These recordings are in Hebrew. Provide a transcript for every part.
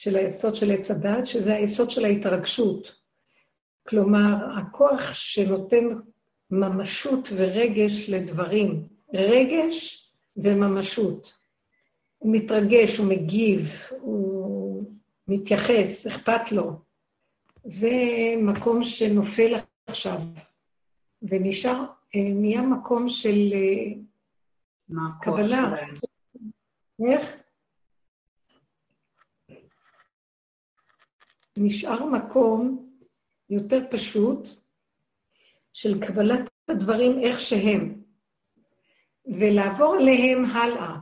של היסוד של עץ הדת, שזה היסוד של ההתרגשות. כלומר, הכוח שנותן ממשות ורגש לדברים. רגש וממשות. הוא מתרגש, הוא מגיב, הוא מתייחס, אכפת לו. זה מקום שנופל עכשיו, ונשאר, אה, נהיה מקום של מה קבלה. שלהם? איך? נשאר מקום יותר פשוט של קבלת הדברים איך שהם, ולעבור עליהם הלאה.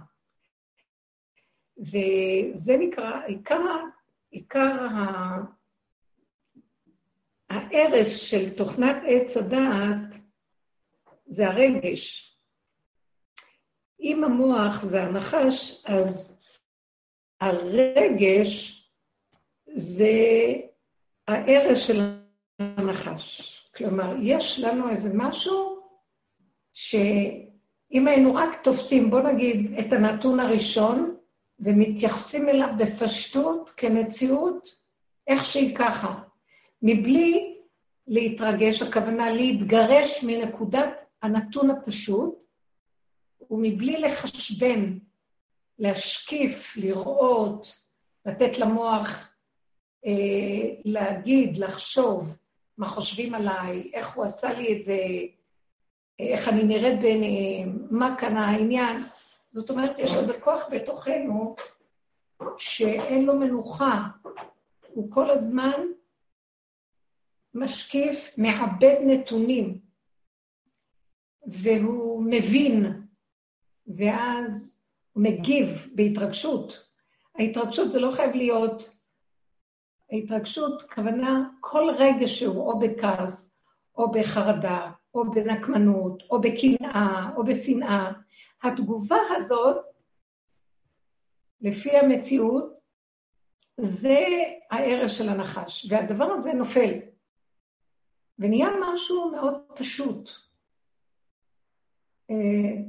וזה נקרא, עיקר, עיקר ה... ההרס של תוכנת עץ הדעת זה הרגש. אם המוח זה הנחש, אז הרגש זה ההרס של הנחש. כלומר, יש לנו איזה משהו שאם היינו רק תופסים, בוא נגיד, את הנתון הראשון, ומתייחסים אליו בפשטות כמציאות, איך שהיא ככה, מבלי להתרגש, הכוונה להתגרש מנקודת הנתון הפשוט, ומבלי לחשבן, להשקיף, לראות, לתת למוח להגיד, לחשוב מה חושבים עליי, איך הוא עשה לי את זה, איך אני נראית בעיניהם, מה כאן העניין. זאת אומרת, יש איזה כוח בתוכנו שאין לו מנוחה. הוא כל הזמן משקיף, מעבד נתונים, והוא מבין, ואז הוא מגיב בהתרגשות. ההתרגשות זה לא חייב להיות, ההתרגשות, כוונה, כל רגע שהוא או בכעס, או בחרדה, או בנקמנות, או בקנאה, או בשנאה, התגובה הזאת, לפי המציאות, זה הערך של הנחש, והדבר הזה נופל. ונהיה משהו מאוד פשוט. אה,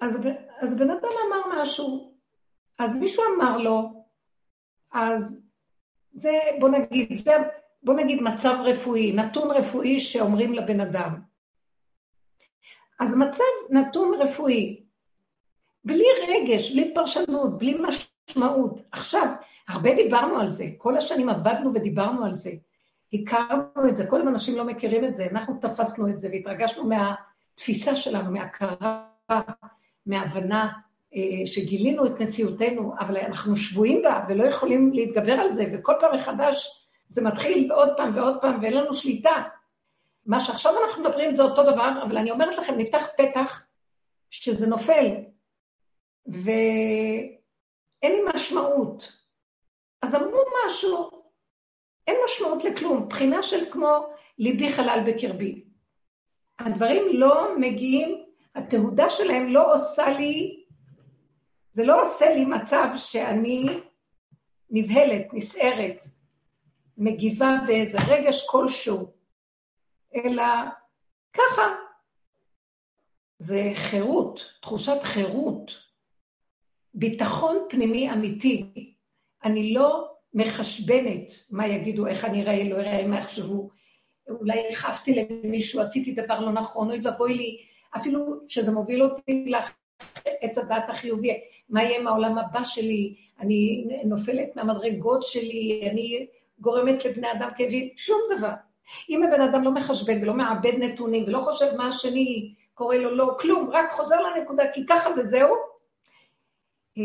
אז, אז בן אדם אמר משהו, אז מישהו אמר לו, אז זה, בוא נגיד, זה, בוא נגיד מצב רפואי, נתון רפואי שאומרים לבן אדם. אז מצב נתון רפואי, בלי רגש, בלי פרשנות, בלי משמעות. עכשיו, הרבה דיברנו על זה, כל השנים עבדנו ודיברנו על זה. הכרנו את זה, קודם אנשים לא מכירים את זה, אנחנו תפסנו את זה והתרגשנו מהתפיסה שלנו, מהכרה, מהבנה שגילינו את מציאותנו, אבל אנחנו שבויים בה ולא יכולים להתגבר על זה, וכל פעם מחדש זה מתחיל עוד פעם ועוד פעם ואין לנו שליטה. מה שעכשיו אנחנו מדברים זה אותו דבר, אבל אני אומרת לכם, נפתח פתח שזה נופל, ואין לי משמעות. אז אמרו משהו, אין משמעות לכלום, בחינה של כמו ליבי חלל בקרבי. הדברים לא מגיעים, התהודה שלהם לא עושה לי, זה לא עושה לי מצב שאני נבהלת, נסערת, מגיבה באיזה רגש כלשהו, אלא ככה. זה חירות, תחושת חירות. ביטחון פנימי אמיתי. אני לא מחשבנת מה יגידו, איך אני אראה, לא אראה, מה יחשבו. אולי הכאבתי למישהו, עשיתי דבר לא נכון, אוי ואבוי לי, אפילו שזה מוביל אותי לעץ הדת החיובי, מה יהיה עם העולם הבא שלי, אני נופלת מהמדרגות שלי, אני גורמת לבני אדם כאבים, שום דבר. אם הבן אדם לא מחשבן ולא מעבד נתונים ולא חושב מה השני קורא לו לא, כלום, רק חוזר לנקודה, כי ככה וזהו, אה,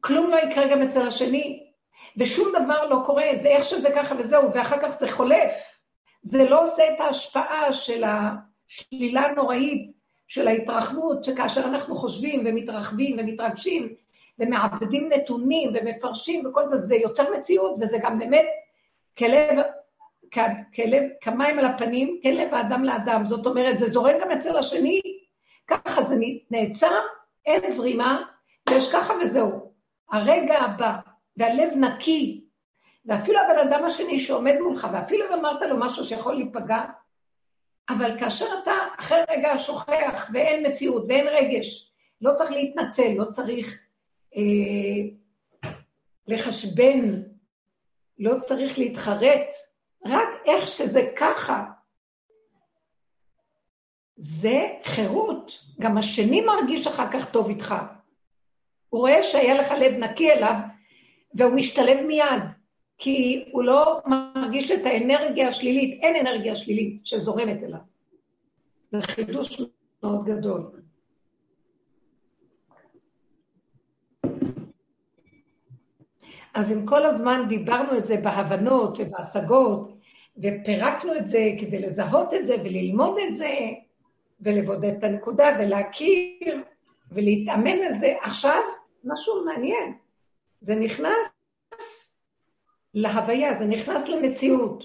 כלום לא יקרה גם אצל השני, ושום דבר לא קורה, זה איך שזה ככה וזהו, ואחר כך זה חולף. זה לא עושה את ההשפעה של השלילה הנוראית, של ההתרחבות, שכאשר אנחנו חושבים ומתרחבים ומתרגשים ומעבדים נתונים ומפרשים וכל זה, זה יוצר מציאות, וזה גם באמת כלב, כלב, כמים על הפנים, כלב האדם לאדם. זאת אומרת, זה זורם גם אצל השני, ככה זה נעצר, אין זרימה, ויש ככה וזהו. הרגע הבא, והלב נקי, ואפילו הבן אדם השני שעומד מולך, ואפילו אם אמרת לו משהו שיכול להיפגע, אבל כאשר אתה אחרי רגע שוכח ואין מציאות ואין רגש, לא צריך להתנצל, לא צריך אה, לחשבן לא צריך להתחרט, רק איך שזה ככה. זה חירות. גם השני מרגיש אחר כך טוב איתך. הוא רואה שהיה לך לב נקי אליו, והוא משתלב מיד, כי הוא לא מרגיש את האנרגיה השלילית, אין אנרגיה שלילית שזורמת אליו. זה חידוש מאוד גדול. אז אם כל הזמן דיברנו את זה בהבנות ובהשגות, ופירקנו את זה כדי לזהות את זה וללמוד את זה, ולבודד את הנקודה ולהכיר ולהתאמן על זה, עכשיו משהו מעניין. זה נכנס להוויה, זה נכנס למציאות.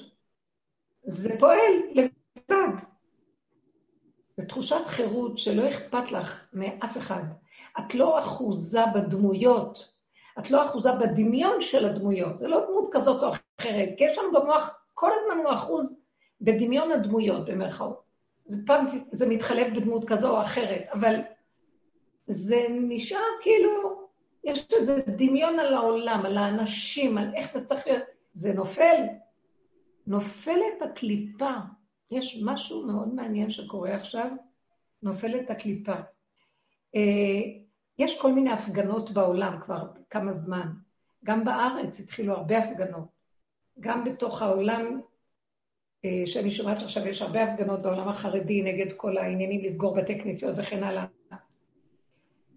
זה פועל לבד. זו תחושת חירות שלא אכפת לך מאף אחד. את לא אחוזה בדמויות, את לא אחוזה בדמיון של הדמויות. זה לא דמות כזאת או אחרת, כי יש לנו במוח, כל הזמן הוא אחוז בדמיון הדמויות, במירכאות. זה פעם, זה מתחלף בדמות כזו או אחרת, אבל זה נשאר כאילו, יש איזה דמיון על העולם, על האנשים, על איך זה צריך להיות, זה נופל. נופלת הקליפה. יש משהו מאוד מעניין שקורה עכשיו, נופלת הקליפה. אה, יש כל מיני הפגנות בעולם כבר כמה זמן. גם בארץ התחילו הרבה הפגנות. גם בתוך העולם אה, שאני שומעת עכשיו, יש הרבה הפגנות בעולם החרדי נגד כל העניינים לסגור בתי כנסיות וכן הלאה.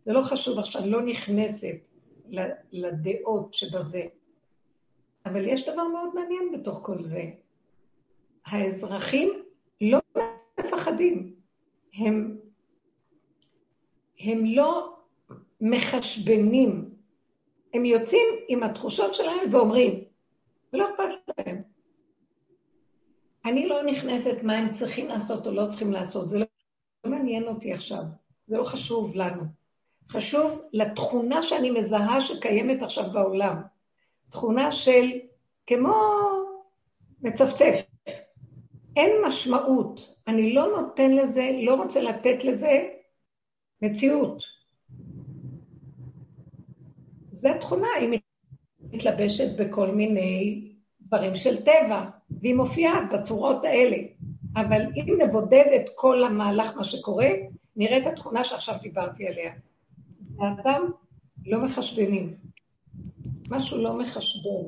זה לא חשוב עכשיו, לא נכנסת לדעות שבזה. אבל יש דבר מאוד מעניין בתוך כל זה. האזרחים לא מפחדים. הם, הם לא מחשבנים. הם יוצאים עם התחושות שלהם ואומרים, ולא אכפת להם. אני לא נכנסת מה הם צריכים לעשות או לא צריכים לעשות, זה לא, לא מעניין אותי עכשיו, זה לא חשוב לנו. חשוב לתכונה שאני מזהה שקיימת עכשיו בעולם. תכונה של כמו מצפצף. אין משמעות. אני לא נותן לזה, לא רוצה לתת לזה מציאות. זו תכונה, היא מתלבשת בכל מיני דברים של טבע. והיא מופיעה בצורות האלה. אבל אם נבודד את כל המהלך, מה שקורה, נראה את התכונה שעכשיו דיברתי עליה. האדם לא מחשבנים. משהו לא מחשבן.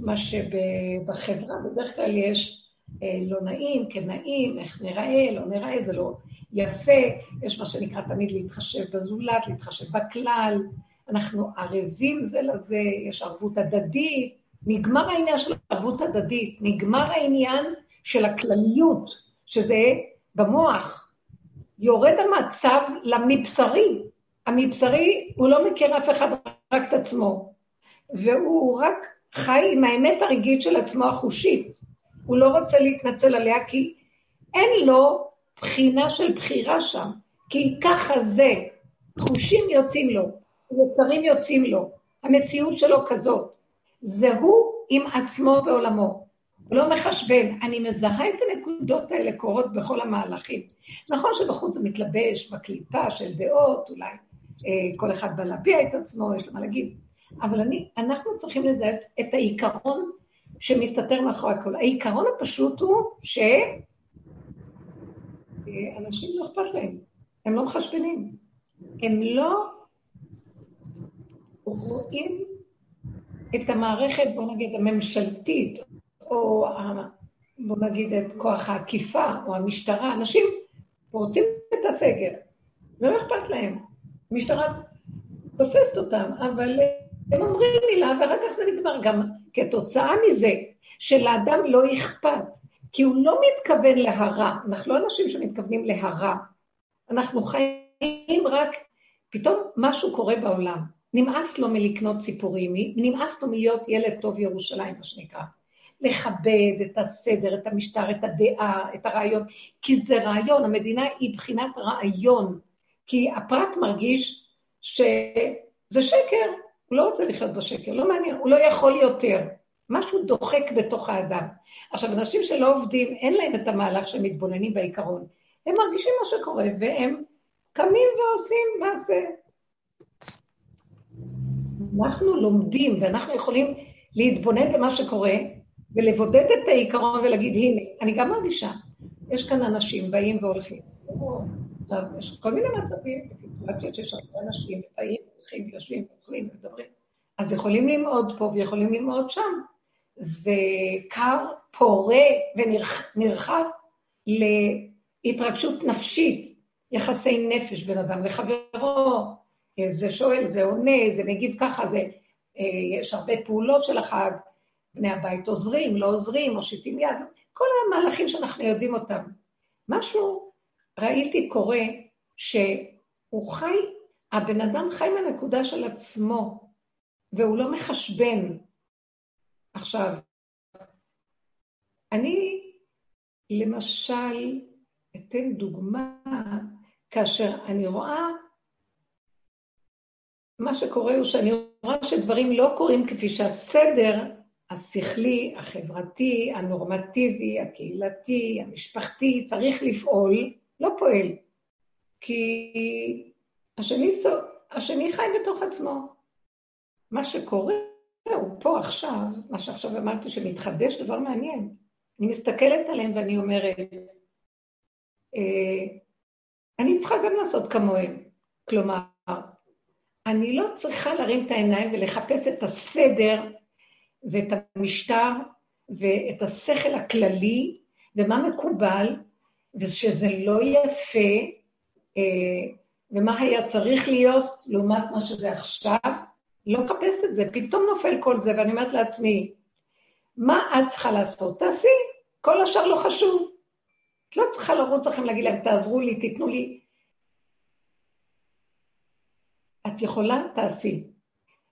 מה שבחברה בדרך כלל יש אה, לא נעים, כן נעים, איך נראה, לא נראה, זה לא יפה, יש מה שנקרא תמיד להתחשב בזולת, להתחשב בכלל, אנחנו ערבים זה לזה, יש ערבות הדדית, נגמר העניין של ערבות הדדית, נגמר העניין של הכלליות, שזה במוח. יורד המצב למבשרי. המבשרי, הוא לא מכיר אף אחד, רק את עצמו. והוא רק חי עם האמת הרגעית של עצמו החושית. הוא לא רוצה להתנצל עליה, כי אין לו בחינה של בחירה שם. כי ככה זה, חושים יוצאים לו, יצרים יוצאים לו, המציאות שלו כזאת. זה הוא עם עצמו בעולמו. לא מחשבן. אני מזהה את הנקודות האלה קורות בכל המהלכים. נכון שבחוץ זה מתלבש בקליפה של דעות, אולי אה, כל אחד בא להביע את עצמו, יש לו מה להגיד, אבל אני, אנחנו צריכים לזהות את העיקרון שמסתתר מאחורי הכול. העיקרון הפשוט הוא שאנשים אה, לא אכפת להם, הם לא מחשבנים. הם לא רואים את המערכת, בוא נגיד, הממשלתית, או בוא נגיד את כוח העקיפה, או המשטרה, אנשים רוצים את הסגר, ולא אכפת להם. המשטרה תופסת אותם, אבל הם אומרים מילה, ואחר כך זה נגמר. גם כתוצאה מזה שלאדם לא אכפת, כי הוא לא מתכוון להרע, אנחנו לא אנשים שמתכוונים להרע, אנחנו חיים רק, פתאום משהו קורה בעולם. נמאס לו מלקנות ציפורים, נמאס לו מלהיות ילד טוב ירושלים, מה שנקרא. לכבד את הסדר, את המשטר, את הדעה, את הרעיון, כי זה רעיון, המדינה היא בחינת רעיון, כי הפרט מרגיש שזה שקר, הוא לא רוצה לחיות בשקר, לא מעניין, הוא לא יכול יותר. משהו דוחק בתוך האדם. עכשיו, אנשים שלא עובדים, אין להם את המהלך שהם מתבוננים בעיקרון. הם מרגישים מה שקורה, והם קמים ועושים מעשה. אנחנו לומדים ואנחנו יכולים להתבונן במה שקורה, ולבודד את העיקרון ולהגיד, הנה, אני גם מרגישה, יש כאן אנשים באים והולכים. עכשיו, יש כל מיני מצבים, סיטואציות שיש הרבה אנשים באים, הולכים, יושבים, אוכלים, מדברים. אז יכולים ללמוד פה ויכולים ללמוד שם. זה קר, פורה ונרחב להתרגשות נפשית, יחסי נפש בין אדם לחברו, זה שואל, זה עונה, זה מגיב ככה, זה, אה, יש הרבה פעולות של החג, בני הבית עוזרים, לא עוזרים, מושיטים יד, כל המהלכים שאנחנו יודעים אותם. משהו ראיתי קורה שהוא חי, הבן אדם חי מהנקודה של עצמו, והוא לא מחשבן. עכשיו, אני למשל אתן דוגמה, כאשר אני רואה, מה שקורה הוא שאני רואה שדברים לא קורים כפי שהסדר השכלי, החברתי, הנורמטיבי, הקהילתי, המשפחתי, צריך לפעול, לא פועל. כי השני, השני חי בתוך עצמו. מה שקורה הוא פה עכשיו, מה שעכשיו אמרתי שמתחדש, דבר מעניין. אני מסתכלת עליהם ואני אומרת, אה, אני צריכה גם לעשות כמוהם. כלומר, אני לא צריכה להרים את העיניים ולחפש את הסדר ואת המשטר ואת השכל הכללי ומה מקובל, ושזה לא יפה, אה, ומה היה צריך להיות לעומת מה שזה עכשיו, לא מחפשת את זה, פתאום נופל כל זה, ואני אומרת לעצמי, מה את צריכה לעשות? תעשי, כל השאר לא חשוב. את לא צריכה לרוץ לכם להגיד להם, תעזרו לי, תיתנו לי. את יכולה, תעשי.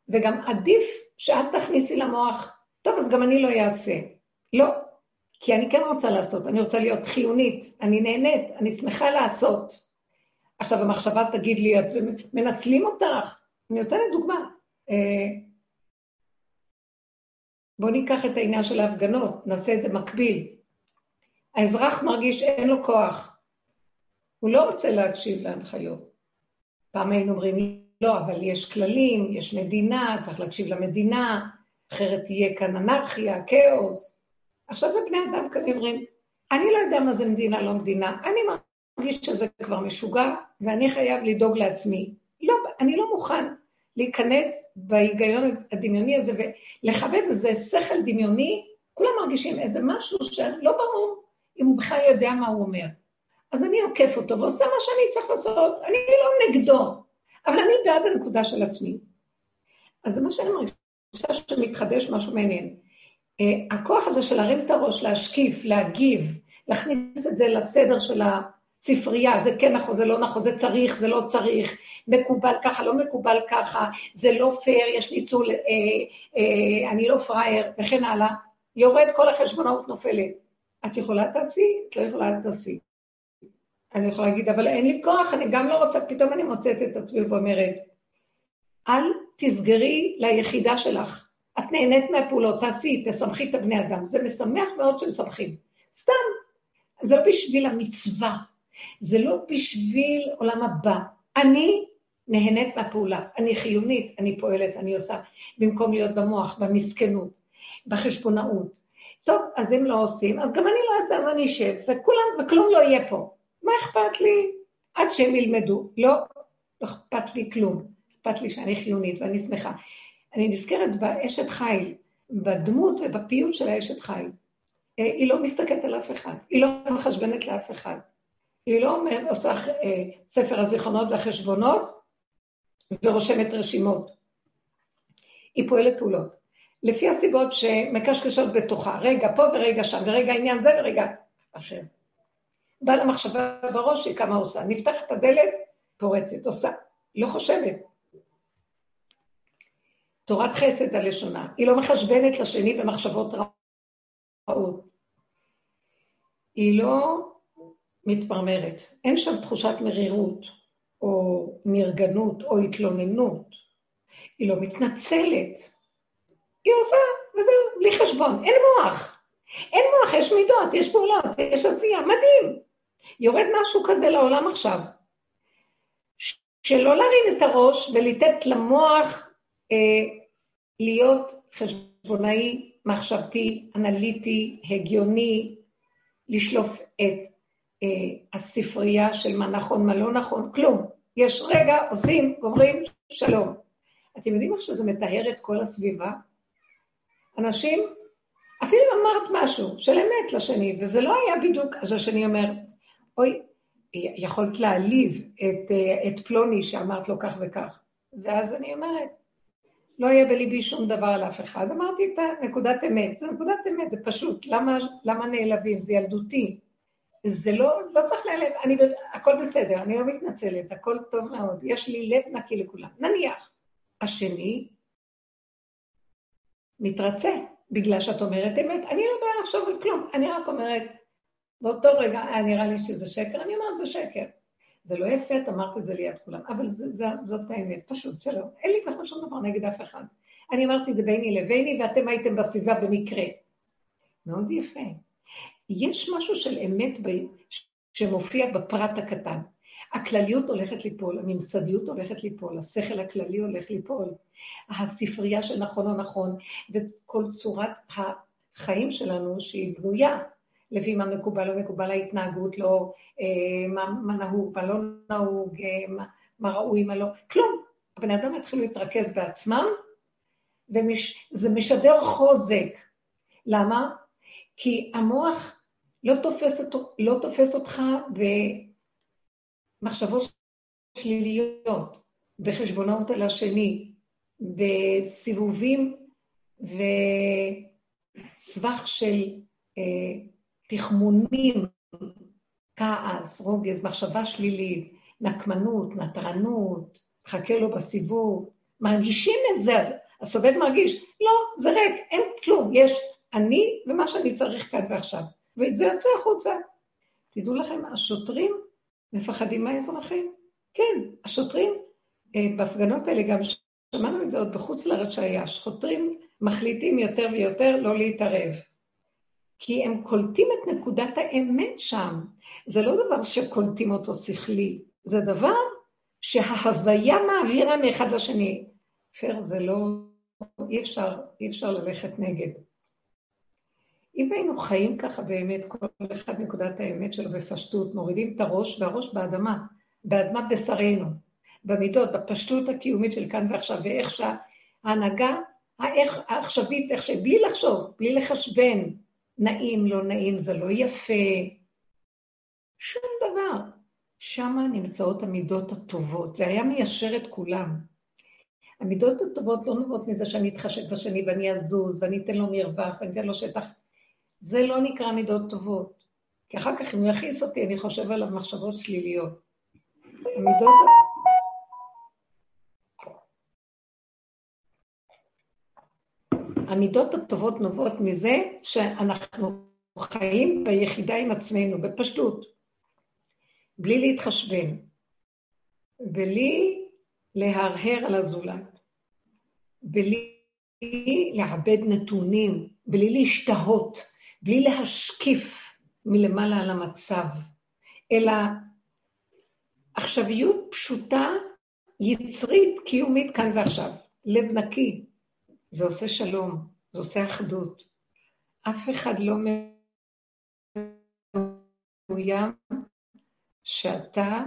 וגם עדיף שאל תכניסי למוח, טוב, אז גם אני לא אעשה. לא, כי אני כן רוצה לעשות, אני רוצה להיות חיונית, אני נהנית, אני שמחה לעשות. עכשיו, המחשבה תגיד לי, את מנצלים אותך. אני נותנת דוגמה. אה, בואו ניקח את העניין של ההפגנות, נעשה את זה מקביל. האזרח מרגיש שאין לו כוח, הוא לא רוצה להקשיב להנחיות. פעם היינו אומרים, לא, אבל יש כללים, יש מדינה, צריך להקשיב למדינה, אחרת תהיה כאן אנרכיה, כאוס. עכשיו בבני אדם כאן אומרים, אני לא יודע מה זה מדינה, לא מדינה, אני מרגיש שזה כבר משוגע, ואני חייב לדאוג לעצמי. לא, אני לא מוכן להיכנס בהיגיון הדמיוני הזה ולכבד איזה שכל דמיוני, כולם מרגישים איזה משהו שלא ברור אם הוא בכלל יודע מה הוא אומר. אז אני עוקף אותו ועושה מה שאני צריך לעשות, אני לא נגדו, אבל אני בעד הנקודה של עצמי. אז זה מה שאני מרגישה שמתחדש משהו מעניין. Uh, הכוח הזה של להרים את הראש, להשקיף, להגיב, להכניס את זה לסדר של הספרייה, זה כן נכון, זה לא נכון, זה צריך, זה לא צריך, מקובל ככה, לא מקובל ככה, זה לא פייר, יש ניצול, אה, אה, אני לא פראייר, וכן הלאה, יורד כל החשבונאות נופלת. את יכולה תעשי, את לא יכולה תעשי. אני יכולה להגיד, אבל אין לי כוח, אני גם לא רוצה, פתאום אני מוצאת את עצמי ואומרת, אל תסגרי ליחידה שלך. את נהנית מהפעולות, תעשי, תשמחי את הבני אדם. זה משמח מאוד שמשמחים. סתם, זה לא בשביל המצווה, זה לא בשביל עולם הבא. אני נהנית מהפעולה, אני חיונית, אני פועלת, אני עושה, במקום להיות במוח, במסכנות, בחשבונאות. טוב, אז אם לא עושים, אז גם אני לא אעשה, אז אני אשב, וכולם, וכלום לא יהיה פה. מה אכפת לי? עד שהם ילמדו. לא, אכפת לי כלום. אכפת לי שאני חיונית ואני שמחה. אני נזכרת באשת חיל, בדמות ובפיוט של האשת חיל. אה, היא לא מסתכלת על אף אחד, היא לא מחשבנת לאף אחד. היא לא אומרת, עושה אה, ספר הזיכרונות והחשבונות ורושמת רשימות. היא פועלת פעולות. לפי הסיבות שמקשקשות בתוכה, רגע פה ורגע שם, ורגע עניין זה ורגע אחר. באה למחשבה בראש, היא כמה עושה. נפתחת הדלת, פורצת, עושה. לא חושבת. תורת חסד הלשונה. היא לא מחשבנת לשני במחשבות רעות. היא לא מתמרמרת. אין שם תחושת מרירות, או נרגנות, או התלוננות. היא לא מתנצלת. היא עושה, וזהו, בלי חשבון. אין מוח. אין מוח, יש מידות, יש פעולות, יש עשייה, מדהים. יורד משהו כזה לעולם עכשיו. שלא להרים את הראש ולתת למוח אה, להיות חשבונאי, מחשבתי, אנליטי, הגיוני, לשלוף את אה, הספרייה של מה נכון, מה לא נכון, כלום. יש רגע, עושים, גומרים, שלום. אתם יודעים איך שזה מטהר את כל הסביבה? אנשים, אפילו אמרת משהו של אמת לשני, וזה לא היה בדיוק, אז השני אומר, אוי, יכולת להעליב את, את פלוני שאמרת לו כך וכך. ואז אני אומרת, לא יהיה בליבי שום דבר על אף אחד. אמרתי את הנקודת אמת, זה נקודת אמת, זה פשוט. למה, למה נעלבים? זה ילדותי. זה לא, לא צריך להיעלב, אני, הכל בסדר, אני לא מתנצלת, הכל טוב מאוד, יש לי לב נקי לכולם. נניח, השני מתרצה בגלל שאת אומרת אמת, אני לא באה לחשוב על כלום, אני רק אומרת, באותו רגע היה נראה לי שזה שקר, אני אומרת זה שקר. זה לא יפה, את אמרת את זה ליד כולם, אבל זה, זה, זאת האמת, פשוט שלא. אין לי ככה שום דבר נגד אף אחד. אני אמרתי את זה ביני לביני, ואתם הייתם בסביבה במקרה. מאוד יפה. יש משהו של אמת ב... שמופיע בפרט הקטן. הכלליות הולכת ליפול, הממסדיות הולכת ליפול, השכל הכללי הולך ליפול, הספרייה של נכון או נכון, וכל צורת החיים שלנו שהיא בנויה לפי מה מקובל או מקובל, ההתנהגות לא, אה, מה, מה נהוג, מה לא נהוג, אה, מה, מה ראוי, מה לא, כלום. הבן אדם יתחילו להתרכז בעצמם, וזה משדר חוזק. למה? כי המוח לא תופס, אותו, לא תופס אותך במחשבות שליליות, בחשבונות על השני, בסיבובים וסבך של אה, תחמונים, כעס, רוגז, מחשבה שלילית, נקמנות, נטרנות, חכה לו בסיבוב, מרגישים את זה, הסובב מרגיש, לא, זה ריק, אין כלום, יש אני ומה שאני צריך כאן ועכשיו, ואת זה יוצא החוצה. תדעו לכם, השוטרים מפחדים מהאזרחים. כן, השוטרים, אה, בהפגנות האלה גם שמענו את זה עוד בחוץ לארץ שהיה, שוטרים מחליטים יותר ויותר לא להתערב. כי הם קולטים את נקודת האמת שם. זה לא דבר שקולטים אותו שכלי, זה דבר שההוויה מעבירה מאחד לשני. פר, זה לא, אי אפשר, אי אפשר ללכת נגד. אם היינו חיים ככה באמת, כל אחד נקודת האמת שלו בפשטות, מורידים את הראש, והראש באדמה, באדמת בשרנו, במידות, בפשטות הקיומית של כאן ועכשיו, ואיך שההנהגה העכשווית, איך ש... בלי לחשוב, בלי לחשבן, נעים, לא נעים, זה לא יפה, שום דבר. שם נמצאות המידות הטובות. זה היה מיישר את כולם. המידות הטובות לא נובעות מזה שאני אתחשק בשני ואני אזוז ואני אתן לו מרווח ואני אתן לו שטח. זה לא נקרא מידות טובות. כי אחר כך אם הוא יכעיס אותי, אני חושב עליו מחשבות שליליות. המידות... המידות הטובות נובעות מזה שאנחנו חיים ביחידה עם עצמנו, בפשטות, בלי להתחשבן, בלי להרהר על הזולת, בלי לעבד נתונים, בלי להשתהות, בלי להשקיף מלמעלה על המצב, אלא עכשוויות פשוטה, יצרית, קיומית כאן ועכשיו, לב נקי, זה עושה שלום, זה עושה אחדות. אף אחד לא מאוים שאתה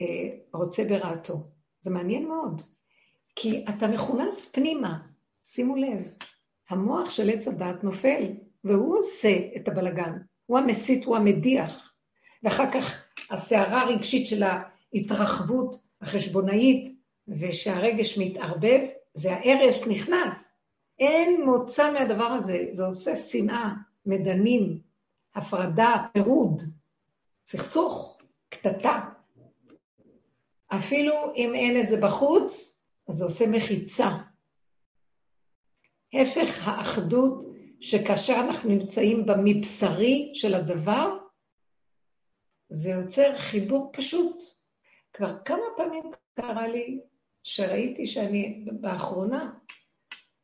אה, רוצה ברעתו. זה מעניין מאוד, כי אתה מכונס פנימה, שימו לב, המוח של עץ הדת נופל, והוא עושה את הבלגן, הוא המסית, הוא המדיח, ואחר כך הסערה הרגשית של ההתרחבות החשבונאית, ושהרגש מתערבב, זה ההרס נכנס. אין מוצא מהדבר הזה, זה עושה שנאה, מדנים, הפרדה, פירוד, סכסוך, קטטה. אפילו אם אין את זה בחוץ, אז זה עושה מחיצה. הפך האחדות, שכאשר אנחנו נמצאים במבשרי של הדבר, זה יוצר חיבור פשוט. כבר כמה פעמים קרה לי שראיתי שאני, באחרונה,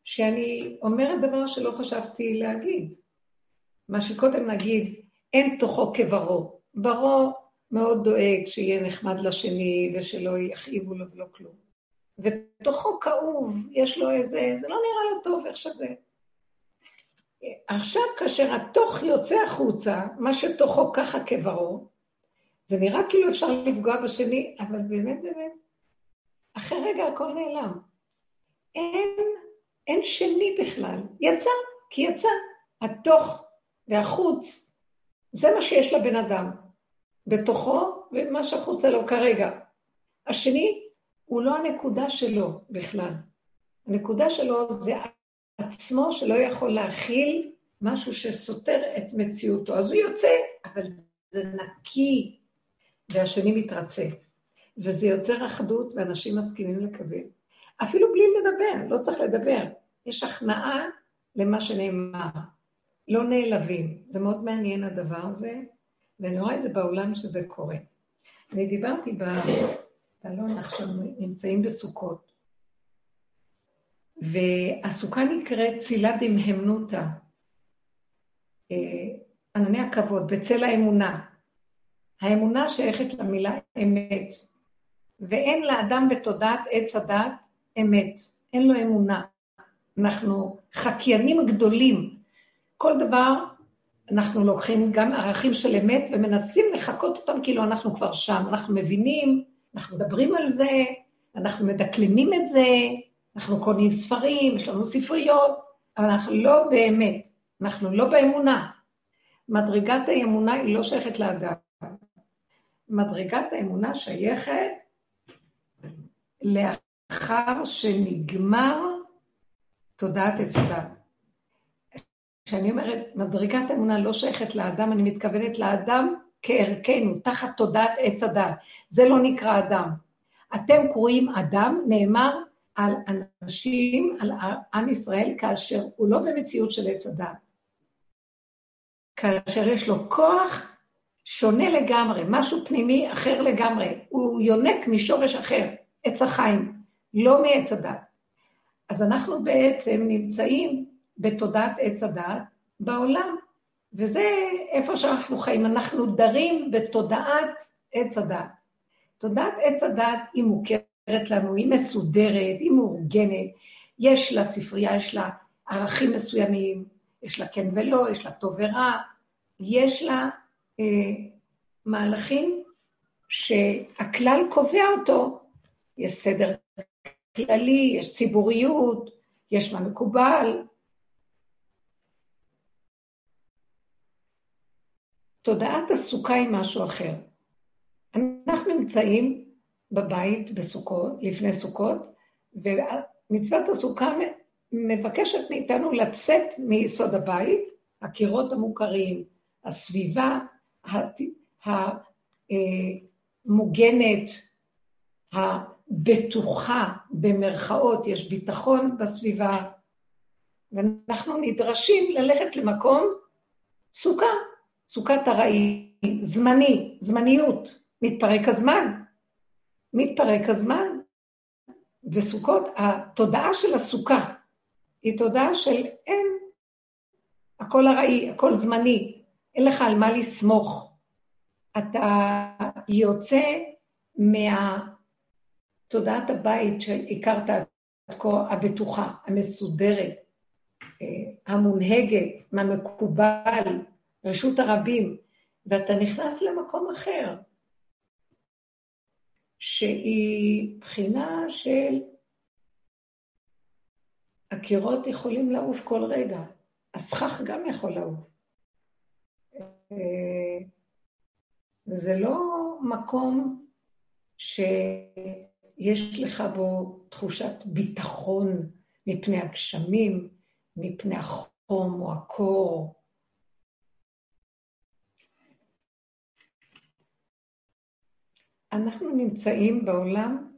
שאני אומרת דבר שלא חשבתי להגיד. מה שקודם נגיד, אין תוכו כברו. ברו מאוד דואג שיהיה נחמד לשני ושלא יכאיבו לו ולא כלום. ותוכו כאוב, יש לו איזה, זה לא נראה לו טוב איך שזה. עכשיו, כאשר התוך יוצא החוצה, מה שתוכו ככה כברו, זה נראה כאילו אפשר לפגוע בשני, אבל באמת, באמת, אחרי רגע הכל נעלם. אין, אין שני בכלל. יצא, כי יצא. התוך והחוץ, זה מה שיש לבן אדם. בתוכו, ומה שהחוצה לו כרגע. השני הוא לא הנקודה שלו בכלל. הנקודה שלו זה עצמו שלא יכול להכיל משהו שסותר את מציאותו. אז הוא יוצא, אבל זה נקי, והשני מתרצה. וזה יוצר אחדות, ואנשים מסכימים לקבל. אפילו בלי לדבר, לא צריך לדבר. יש הכנעה למה שנאמר. לא נעלבים. זה מאוד מעניין הדבר הזה, ואני רואה את זה בעולם שזה קורה. אני דיברתי באלון, עכשיו נמצאים בסוכות, והסוכה נקראת צילה דמהמנותא, אה, ענני הכבוד, בצל האמונה. האמונה שייכת למילה אמת, ואין לאדם בתודעת עץ הדת אמת, אין לו אמונה. אנחנו חקיינים גדולים. כל דבר אנחנו לוקחים גם ערכים של אמת ומנסים לחקות אותם כאילו אנחנו כבר שם. אנחנו מבינים, אנחנו מדברים על זה, אנחנו מדקלמים את זה, אנחנו קונים ספרים, יש לנו ספריות, אבל אנחנו לא באמת, אנחנו לא באמונה. מדרגת האמונה היא לא שייכת לאדם. מדרגת האמונה שייכת לאחר שנגמר תודעת עץ הדת. כשאני אומרת מדרגת אמונה לא שייכת לאדם, אני מתכוונת לאדם כערכנו, תחת תודעת עץ הדת. זה לא נקרא אדם. אתם קרואים אדם, נאמר על אנשים, על עם ישראל, כאשר הוא לא במציאות של עץ הדת. כאשר יש לו כוח שונה לגמרי, משהו פנימי אחר לגמרי, הוא יונק משורש אחר, עץ החיים, לא מעץ הדת. אז אנחנו בעצם נמצאים בתודעת עץ הדת בעולם, וזה איפה שאנחנו חיים, אנחנו דרים בתודעת עץ הדת. תודעת עץ הדת היא מוכרת לנו, היא מסודרת, היא מאורגנת, יש לה ספרייה, יש לה ערכים מסוימים, יש לה כן ולא, יש לה טוב ורע, יש לה אה, מהלכים שהכלל קובע אותו, יש סדר כללי, יש ציבוריות, יש מה מקובל. תודעת הסוכה היא משהו אחר. אנחנו נמצאים בבית בסוכות, לפני סוכות, ומצוות הסוכה מבקשת מאיתנו לצאת מיסוד הבית, הקירות המוכרים, הסביבה המוגנת, הבטוחה, במרכאות, יש ביטחון בסביבה, ואנחנו נדרשים ללכת למקום סוכה, סוכת ארעי, זמני, זמניות, מתפרק הזמן, מתפרק הזמן. וסוכות, התודעה של הסוכה היא תודעה של אין, הכל ארעי, הכל זמני, אין לך על מה לסמוך. אתה יוצא מהתודעת הבית שהכרת עד כה, הבטוחה, המסודרת, אה, המונהגת, מה מקובל, רשות הרבים, ואתה נכנס למקום אחר, שהיא בחינה של הקירות יכולים לעוף כל רגע, הסכך גם יכול לעוף. אה, זה לא מקום שיש לך בו תחושת ביטחון מפני הגשמים, מפני החום או הקור. אנחנו נמצאים בעולם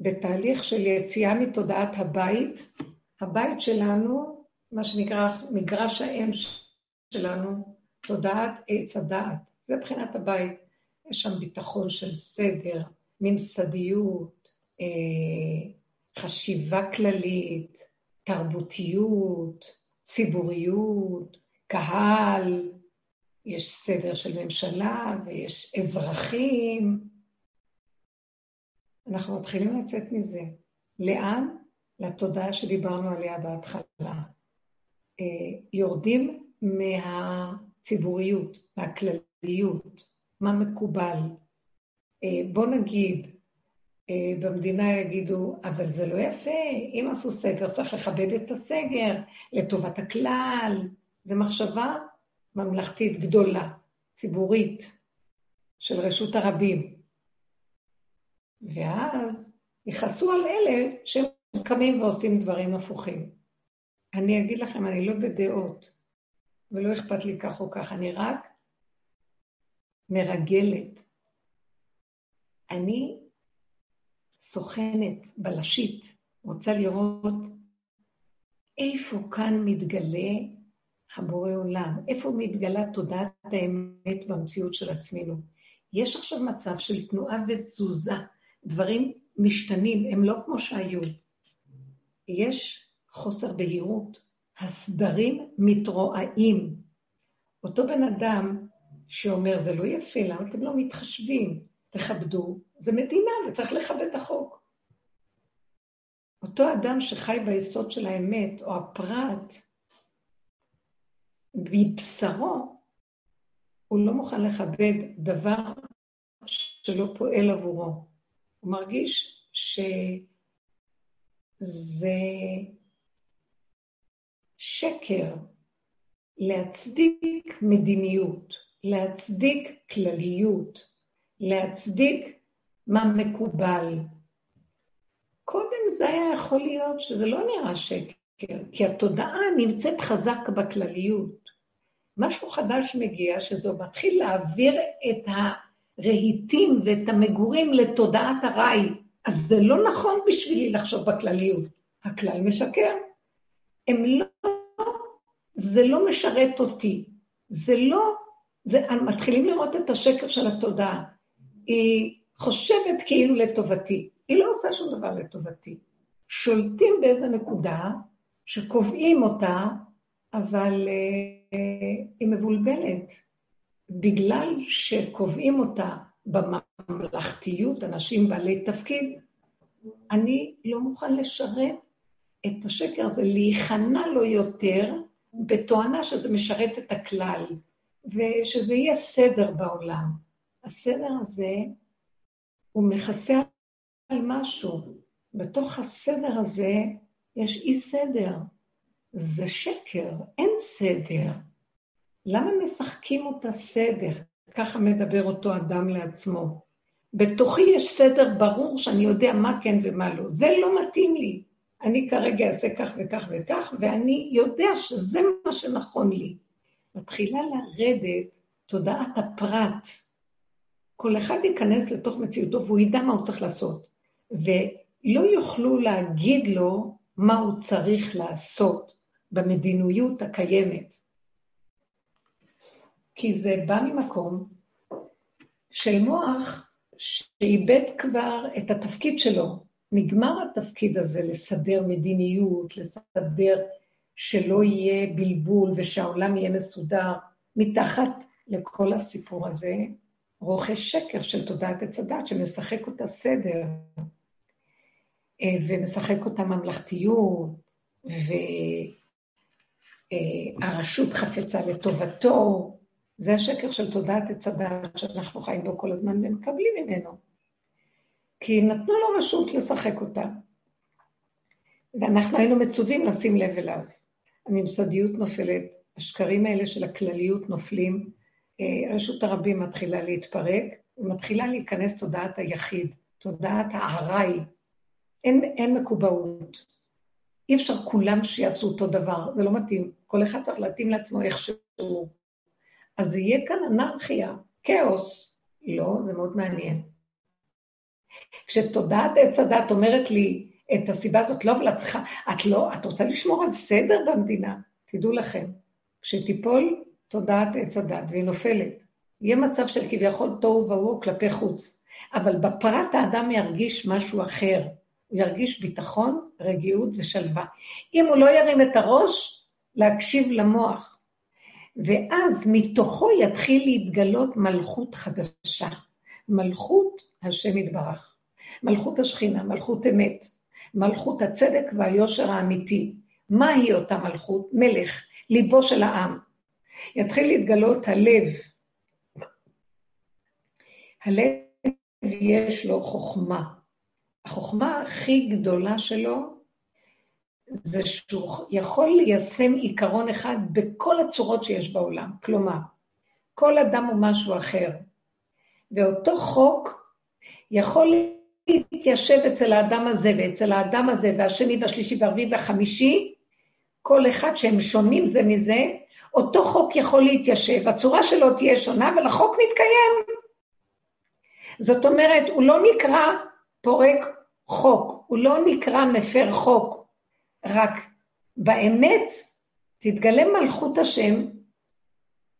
בתהליך של יציאה מתודעת הבית. הבית שלנו, מה שנקרא מגרש האם שלנו, תודעת עץ הדעת. זה מבחינת הבית. יש שם ביטחון של סדר, ממסדיות, חשיבה כללית, תרבותיות, ציבוריות, קהל, יש סדר של ממשלה ויש אזרחים. אנחנו מתחילים לצאת מזה. לאן? לתודעה שדיברנו עליה בהתחלה. אה, יורדים מהציבוריות, מהכלליות, מה מקובל. אה, בוא נגיד, אה, במדינה יגידו, אבל זה לא יפה, אם עשו סגר, צריך לכבד את הסגר לטובת הכלל. זו מחשבה ממלכתית גדולה, ציבורית, של רשות הרבים. ואז יכעסו על אלה שהם קמים ועושים דברים הפוכים. אני אגיד לכם, אני לא בדעות, ולא אכפת לי כך או כך, אני רק מרגלת. אני סוכנת, בלשית, רוצה לראות איפה כאן מתגלה הבורא עולם, איפה מתגלה תודעת האמת במציאות של עצמנו. יש עכשיו מצב של תנועה ותזוזה, דברים משתנים, הם לא כמו שהיו. יש חוסר בהירות, הסדרים מתרועעים. אותו בן אדם שאומר, זה לא יפה, למה אתם לא מתחשבים? תכבדו, זה מדינה וצריך לכבד את החוק. אותו אדם שחי ביסוד של האמת, או הפרט, מבשרו, הוא לא מוכן לכבד דבר שלא פועל עבורו. הוא מרגיש שזה שקר להצדיק מדיניות, להצדיק כלליות, להצדיק מה מקובל. קודם זה היה יכול להיות שזה לא נראה שקר, כי התודעה נמצאת חזק בכלליות. משהו חדש מגיע, שזה מתחיל להעביר את הרהיטים ואת המגורים לתודעת הראי. אז זה לא נכון בשבילי לחשוב בכלליות. הכלל משקר. הם לא, זה לא משרת אותי. זה לא, זה, מתחילים לראות את השקר של התודעה. היא חושבת כאילו לטובתי. היא לא עושה שום דבר לטובתי. שולטים באיזה נקודה שקובעים אותה, אבל uh, היא מבולבלת. בגלל שקובעים אותה בממלכתיות, אנשים בעלי תפקיד, אני לא מוכן לשרת את השקר הזה, להיכנע לו יותר, בתואנה שזה משרת את הכלל, ושזה יהיה סדר בעולם. הסדר הזה, הוא מכסה על משהו. בתוך הסדר הזה יש אי סדר. זה שקר, אין סדר. למה משחקים אותה סדר? ככה מדבר אותו אדם לעצמו. בתוכי יש סדר ברור שאני יודע מה כן ומה לא. זה לא מתאים לי. אני כרגע אעשה כך וכך וכך, ואני יודע שזה מה שנכון לי. מתחילה לרדת תודעת הפרט. כל אחד ייכנס לתוך מציאותו והוא ידע מה הוא צריך לעשות. ולא יוכלו להגיד לו מה הוא צריך לעשות במדיניות הקיימת. כי זה בא ממקום של מוח שאיבד כבר את התפקיד שלו. נגמר התפקיד הזה לסדר מדיניות, לסדר שלא יהיה בלבול ושהעולם יהיה מסודר. מתחת לכל הסיפור הזה, רוכש שקר של תודעת עץ הדת שמשחק אותה סדר, אה, ומשחק אותה ממלכתיות, והרשות חפצה לטובתו, זה השקר של תודעת עץ הדת שאנחנו חיים בו כל הזמן ומקבלים ממנו. כי נתנו לו רשות לשחק אותה. ואנחנו היינו מצווים לשים לב אליו. הממסדיות נופלת, השקרים האלה של הכלליות נופלים, אה, רשות הרבים מתחילה להתפרק, ומתחילה להיכנס תודעת היחיד, תודעת הארעי. אין, אין מקובעות. אי אפשר כולם שיעשו אותו דבר, זה לא מתאים. כל אחד צריך להתאים לעצמו איכשהו. אז יהיה כאן אנרכיה, כאוס. לא, זה מאוד מעניין. כשתודעת עץ הדת אומרת לי את הסיבה הזאת, לא, אבל את צריכה, את לא, את רוצה לשמור על סדר במדינה, תדעו לכם, כשתיפול תודעת עץ הדת והיא נופלת, יהיה מצב של כביכול תוהו ובוהו כלפי חוץ, אבל בפרט האדם ירגיש משהו אחר, הוא ירגיש ביטחון, רגיעות ושלווה. אם הוא לא ירים את הראש, להקשיב למוח, ואז מתוכו יתחיל להתגלות מלכות חדשה. מלכות השם יתברך, מלכות השכינה, מלכות אמת, מלכות הצדק והיושר האמיתי. מהי אותה מלכות? מלך, ליבו של העם. יתחיל להתגלות הלב. הלב יש לו חוכמה. החוכמה הכי גדולה שלו זה שהוא יכול ליישם עיקרון אחד בכל הצורות שיש בעולם. כלומר, כל אדם הוא משהו אחר. ואותו חוק יכול להתיישב אצל האדם הזה ואצל האדם הזה והשני והשלישי והרביעי והחמישי, כל אחד שהם שונים זה מזה, אותו חוק יכול להתיישב, הצורה שלו תהיה שונה, אבל החוק מתקיים. זאת אומרת, הוא לא נקרא פורק חוק, הוא לא נקרא מפר חוק, רק באמת תתגלה מלכות השם,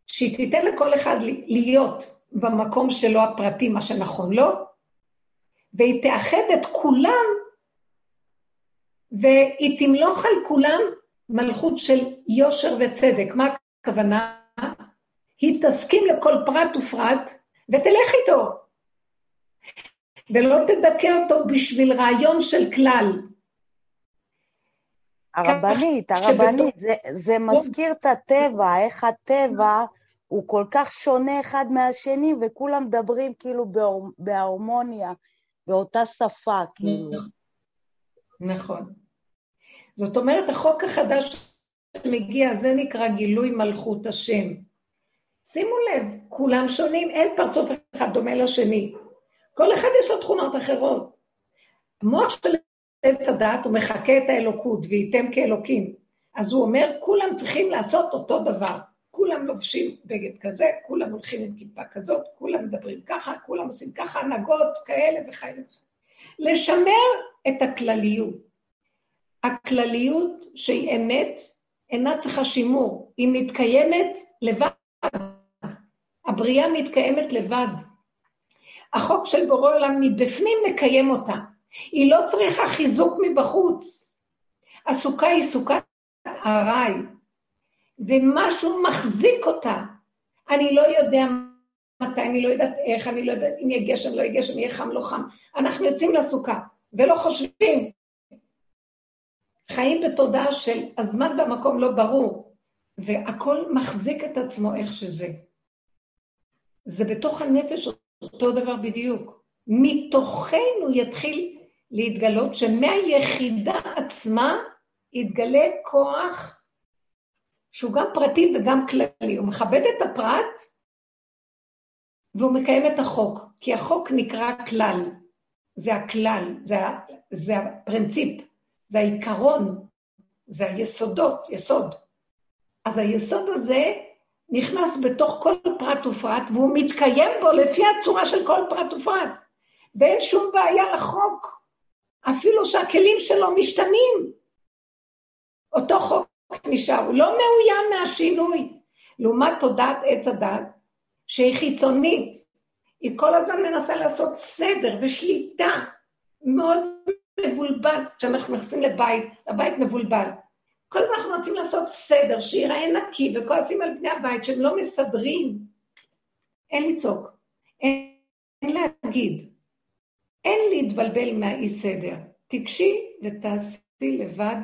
שהיא תיתן לכל אחד להיות במקום שלו הפרטי, מה שנכון לו, והיא תאחד את כולם, והיא תמלוך על כולם מלכות של יושר וצדק. מה הכוונה? היא תסכים לכל פרט ופרט ותלך איתו, ולא תדכא אותו בשביל רעיון של כלל. הרבנית, הרבנית, זה, זה מזכיר את הטבע, איך הטבע הוא כל כך שונה אחד מהשני, וכולם מדברים כאילו בהרמוניה, באותה שפה, כאילו. נכון. זאת אומרת, החוק החדש שמגיע, זה נקרא גילוי מלכות השם. שימו לב, כולם שונים, אין פרצוף אחד דומה לשני. כל אחד יש לו תכונות אחרות. המוח של עץ הדת, הוא מחקה את האלוקות, וייתם כאלוקים. אז הוא אומר, כולם צריכים לעשות אותו דבר. כולם לובשים בגד כזה, כולם הולכים עם כיפה כזאת, כולם מדברים ככה, כולם עושים ככה, הנהגות כאלה וכאלה. לשמר את הכלליות. הכלליות שהיא אמת אינה צריכה שימור, היא מתקיימת לבד. הבריאה מתקיימת לבד. החוק של בורא עולם מבפנים מקיים אותה. היא לא צריכה חיזוק מבחוץ. הסוכה היא סוכת ארעי, ומשהו מחזיק אותה. אני לא יודע מתי, אני לא יודעת איך, אני לא יודעת אם יהיה גשם, לא יהיה גשם, יהיה חם, לא חם. אנחנו יוצאים לסוכה, ולא חושבים. חיים בתודעה של הזמן במקום לא ברור, והכל מחזיק את עצמו איך שזה. זה בתוך הנפש אותו דבר בדיוק. מתוכנו יתחיל להתגלות שמהיחידה עצמה יתגלה כוח שהוא גם פרטי וגם כללי. הוא מכבד את הפרט והוא מקיים את החוק, כי החוק נקרא כלל. זה הכלל, זה, זה הפרינציפ, זה העיקרון, זה היסודות, יסוד. אז היסוד הזה נכנס בתוך כל פרט ופרט, והוא מתקיים בו לפי הצורה של כל פרט ופרט. ואין שום בעיה לחוק, אפילו שהכלים שלו משתנים. אותו חוק נשאר, הוא לא מאוים מהשינוי. לעומת תודעת עץ הדת, שהיא חיצונית, היא כל הזמן מנסה לעשות סדר ושליטה מאוד מבולבל. כשאנחנו נכנסים לבית, הבית מבולבל. כל הזמן אנחנו רוצים לעשות סדר, שיראה נקי, וכועסים על בני הבית שהם לא מסדרים. אין לצעוק, אין, אין להגיד, אין להתבלבל מהאי סדר. תיגשי ותעשי לבד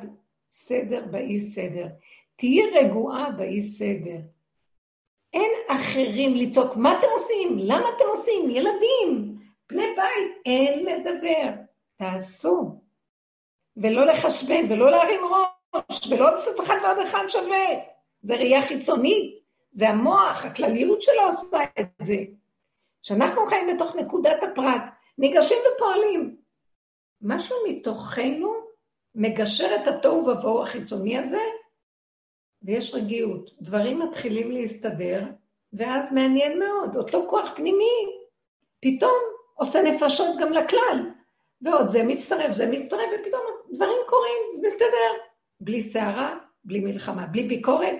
סדר באי סדר. תהיי רגועה באי סדר. אין אחרים לצעוק, מה אתם עושים? למה אתם עושים? ילדים, בני בית, אין לדבר. תעשו. ולא לחשבן, ולא להרים ראש, ולא לעשות אחד ועוד אחד שווה. זה ראייה חיצונית, זה המוח, הכלליות שלו עושה את זה. כשאנחנו חיים בתוך נקודת הפרט, ניגשים ופועלים. משהו מתוכנו מגשר את התוהו ובוהו החיצוני הזה, ויש רגיעות. דברים מתחילים להסתדר, ואז מעניין מאוד, אותו כוח פנימי פתאום עושה נפשות גם לכלל. ועוד זה מצטרף, זה מצטרף, ופתאום דברים קורים, מסתדר. בלי סערה, בלי מלחמה, בלי ביקורת,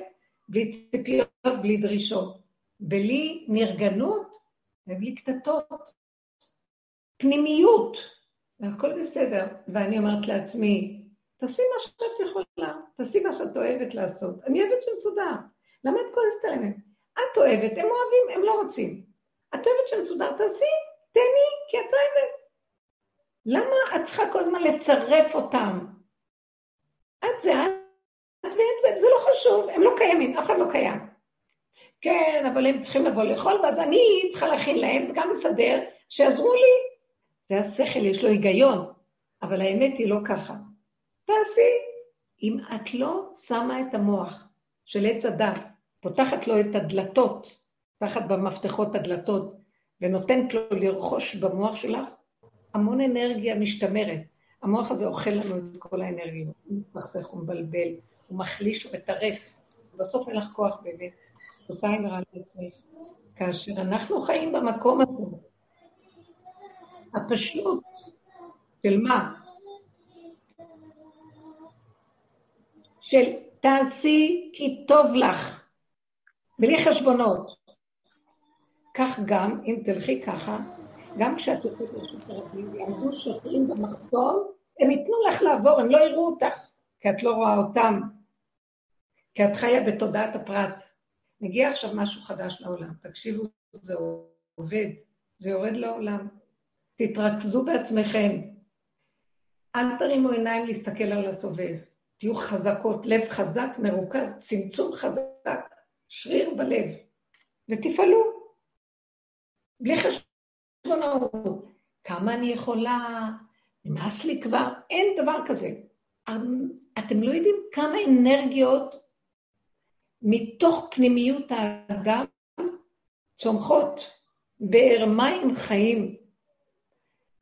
בלי ציפיות, בלי דרישות. בלי נרגנות ובלי קטטות. פנימיות, והכל בסדר. ואני אומרת לעצמי, תעשי מה שאת יכולה, תעשי מה שאת אוהבת לעשות. אני אוהבת שמסודר. למה את כועסת עליהם? את אוהבת, הם אוהבים, הם לא רוצים. את אוהבת שמסודר, תעשי, תהני, כי את אוהבת. למה את צריכה כל הזמן לצרף אותם? את זה את, והם זה, זה לא חשוב, הם לא קיימים, אף אחד לא קיים. כן, אבל הם צריכים לבוא לאכול, ואז אני צריכה להכין להם וגם לסדר, שיעזרו לי. זה השכל, יש לו היגיון, אבל האמת היא לא ככה. תעשי. אם את לא שמה את המוח של עץ הדת, פותחת לו את הדלתות, פותחת במפתחות הדלתות, ונותנת לו לרכוש במוח שלך, המון אנרגיה משתמרת. המוח הזה אוכל לנו את כל האנרגיה, הוא מסכסך, הוא מבלבל, הוא מחליש, הוא מטרף. בסוף אין לך כוח באמת. עושה עין רע לעצמך. כאשר אנחנו חיים במקום הזה, הפשוט של מה? של תעשי כי טוב לך, בלי חשבונות. כך גם, אם תלכי ככה, גם כשאת יוצאת לרשות הרבים, יעמדו שוטרים במחסום, הם ייתנו לך לעבור, הם לא יראו אותך, כי את לא רואה אותם, כי את חיה בתודעת הפרט. מגיע עכשיו משהו חדש לעולם, תקשיבו, זה עובד, זה יורד לעולם. תתרכזו בעצמכם. אל תרימו עיניים להסתכל על הסובב. תהיו חזקות, לב חזק, מרוכז, צמצום חזק, שריר בלב, ותפעלו. בלי חשבונות. כמה אני יכולה, נמאס לי כבר, אין דבר כזה. אתם לא יודעים כמה אנרגיות מתוך פנימיות האדם צומחות, באר מים חיים,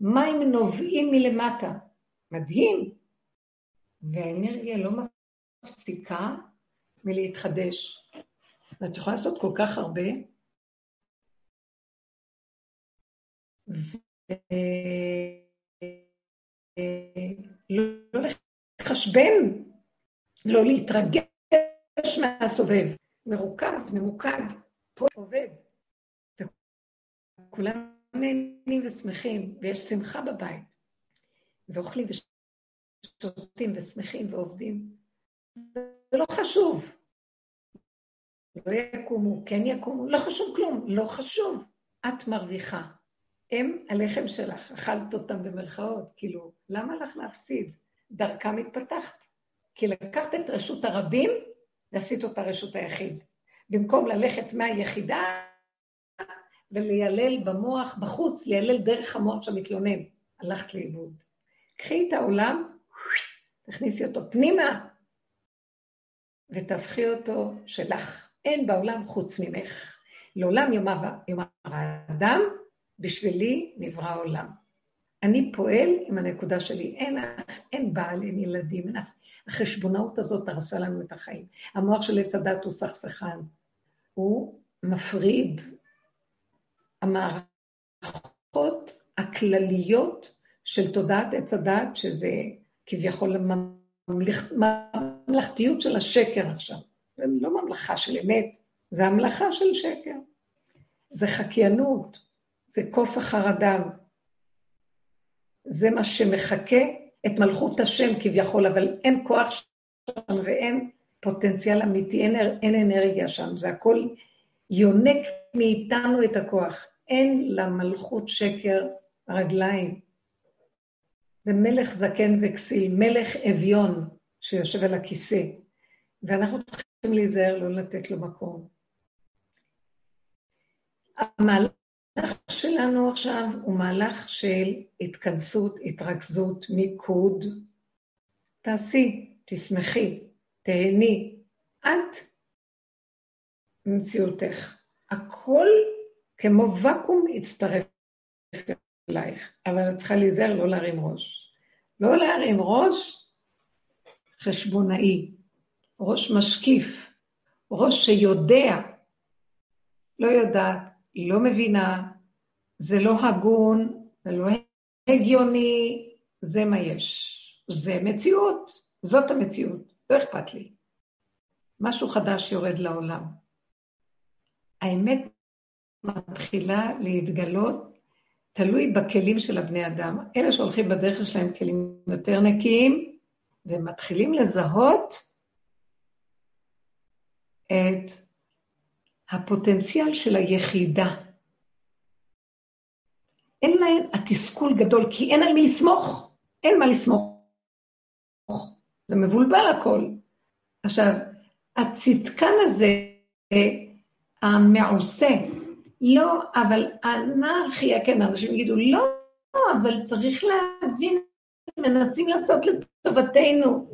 מים נובעים מלמטה. מדהים. והאנרגיה לא מפסיקה מלהתחדש. ואת יכולה לעשות כל כך הרבה, ולא לחשבן, לא להתרגש מהסובב. מרוכז, ממוקד, פה עובד. וכולם נהנים ושמחים, ויש שמחה בבית. ואוכלים ושותים ושמחים ועובדים. זה לא חשוב. לא יקומו, כן יקומו, לא חשוב כלום, לא חשוב. את מרוויחה. הם הלחם שלך, אכלת אותם במרכאות, כאילו, למה לך להפסיד? דרכם התפתחת. כי לקחת את רשות הרבים ועשית אותה רשות היחיד. במקום ללכת מהיחידה וליילל במוח, בחוץ, ליילל דרך המוח שמתלונן. הלכת לאיבוד. קחי את העולם, תכניסי אותו פנימה, ותהפכי אותו שלך. אין בעולם חוץ ממך. לעולם יאמר האדם, בשבילי נברא העולם. אני פועל עם הנקודה שלי. אין, אין בעל, אין ילדים, אין החשבונאות הזאת הרסה לנו את החיים. המוח של עץ הדת הוא סכסכן. הוא מפריד. המערכות הכלליות של תודעת עץ הדת, שזה כביכול הממלכתיות של השקר עכשיו. זה לא ממלכה של אמת, זה המלאכה של שקר. זה חקיינות, זה קוף אדם. זה מה שמחכה את מלכות השם כביכול, אבל אין כוח שם ואין פוטנציאל אמיתי, אין, אין אנרגיה שם, זה הכל יונק מאיתנו את הכוח. אין למלכות שקר רגליים. זה מלך זקן וכסיל, מלך אביון שיושב על הכיסא, ואנחנו צריכים להיזהר לא לתת לו מקום. המהלך שלנו עכשיו הוא מהלך של התכנסות, התרכזות, מיקוד. תעשי, תשמחי, תהני. את מציאותך. הכל כמו ואקום יצטרף אלייך, אבל את צריכה להיזהר לא להרים ראש. לא להרים ראש חשבונאי, ראש משקיף, ראש שיודע, לא יודעת, לא מבינה, זה לא הגון, זה לא הגיוני, זה מה יש. זה מציאות, זאת המציאות, לא אכפת לי. משהו חדש יורד לעולם. האמת מתחילה להתגלות תלוי בכלים של הבני אדם. אלה שהולכים בדרך שלהם כלים יותר נקיים, ומתחילים לזהות את הפוטנציאל של היחידה. אין להם, התסכול גדול, כי אין על מי לסמוך, אין מה לסמוך. זה מבולבל הכל. עכשיו, הצדקן הזה, המעושה, לא, אבל אנרכיה, כן, אנשים יגידו, לא, אבל צריך להבין, מנסים לעשות לטובתנו.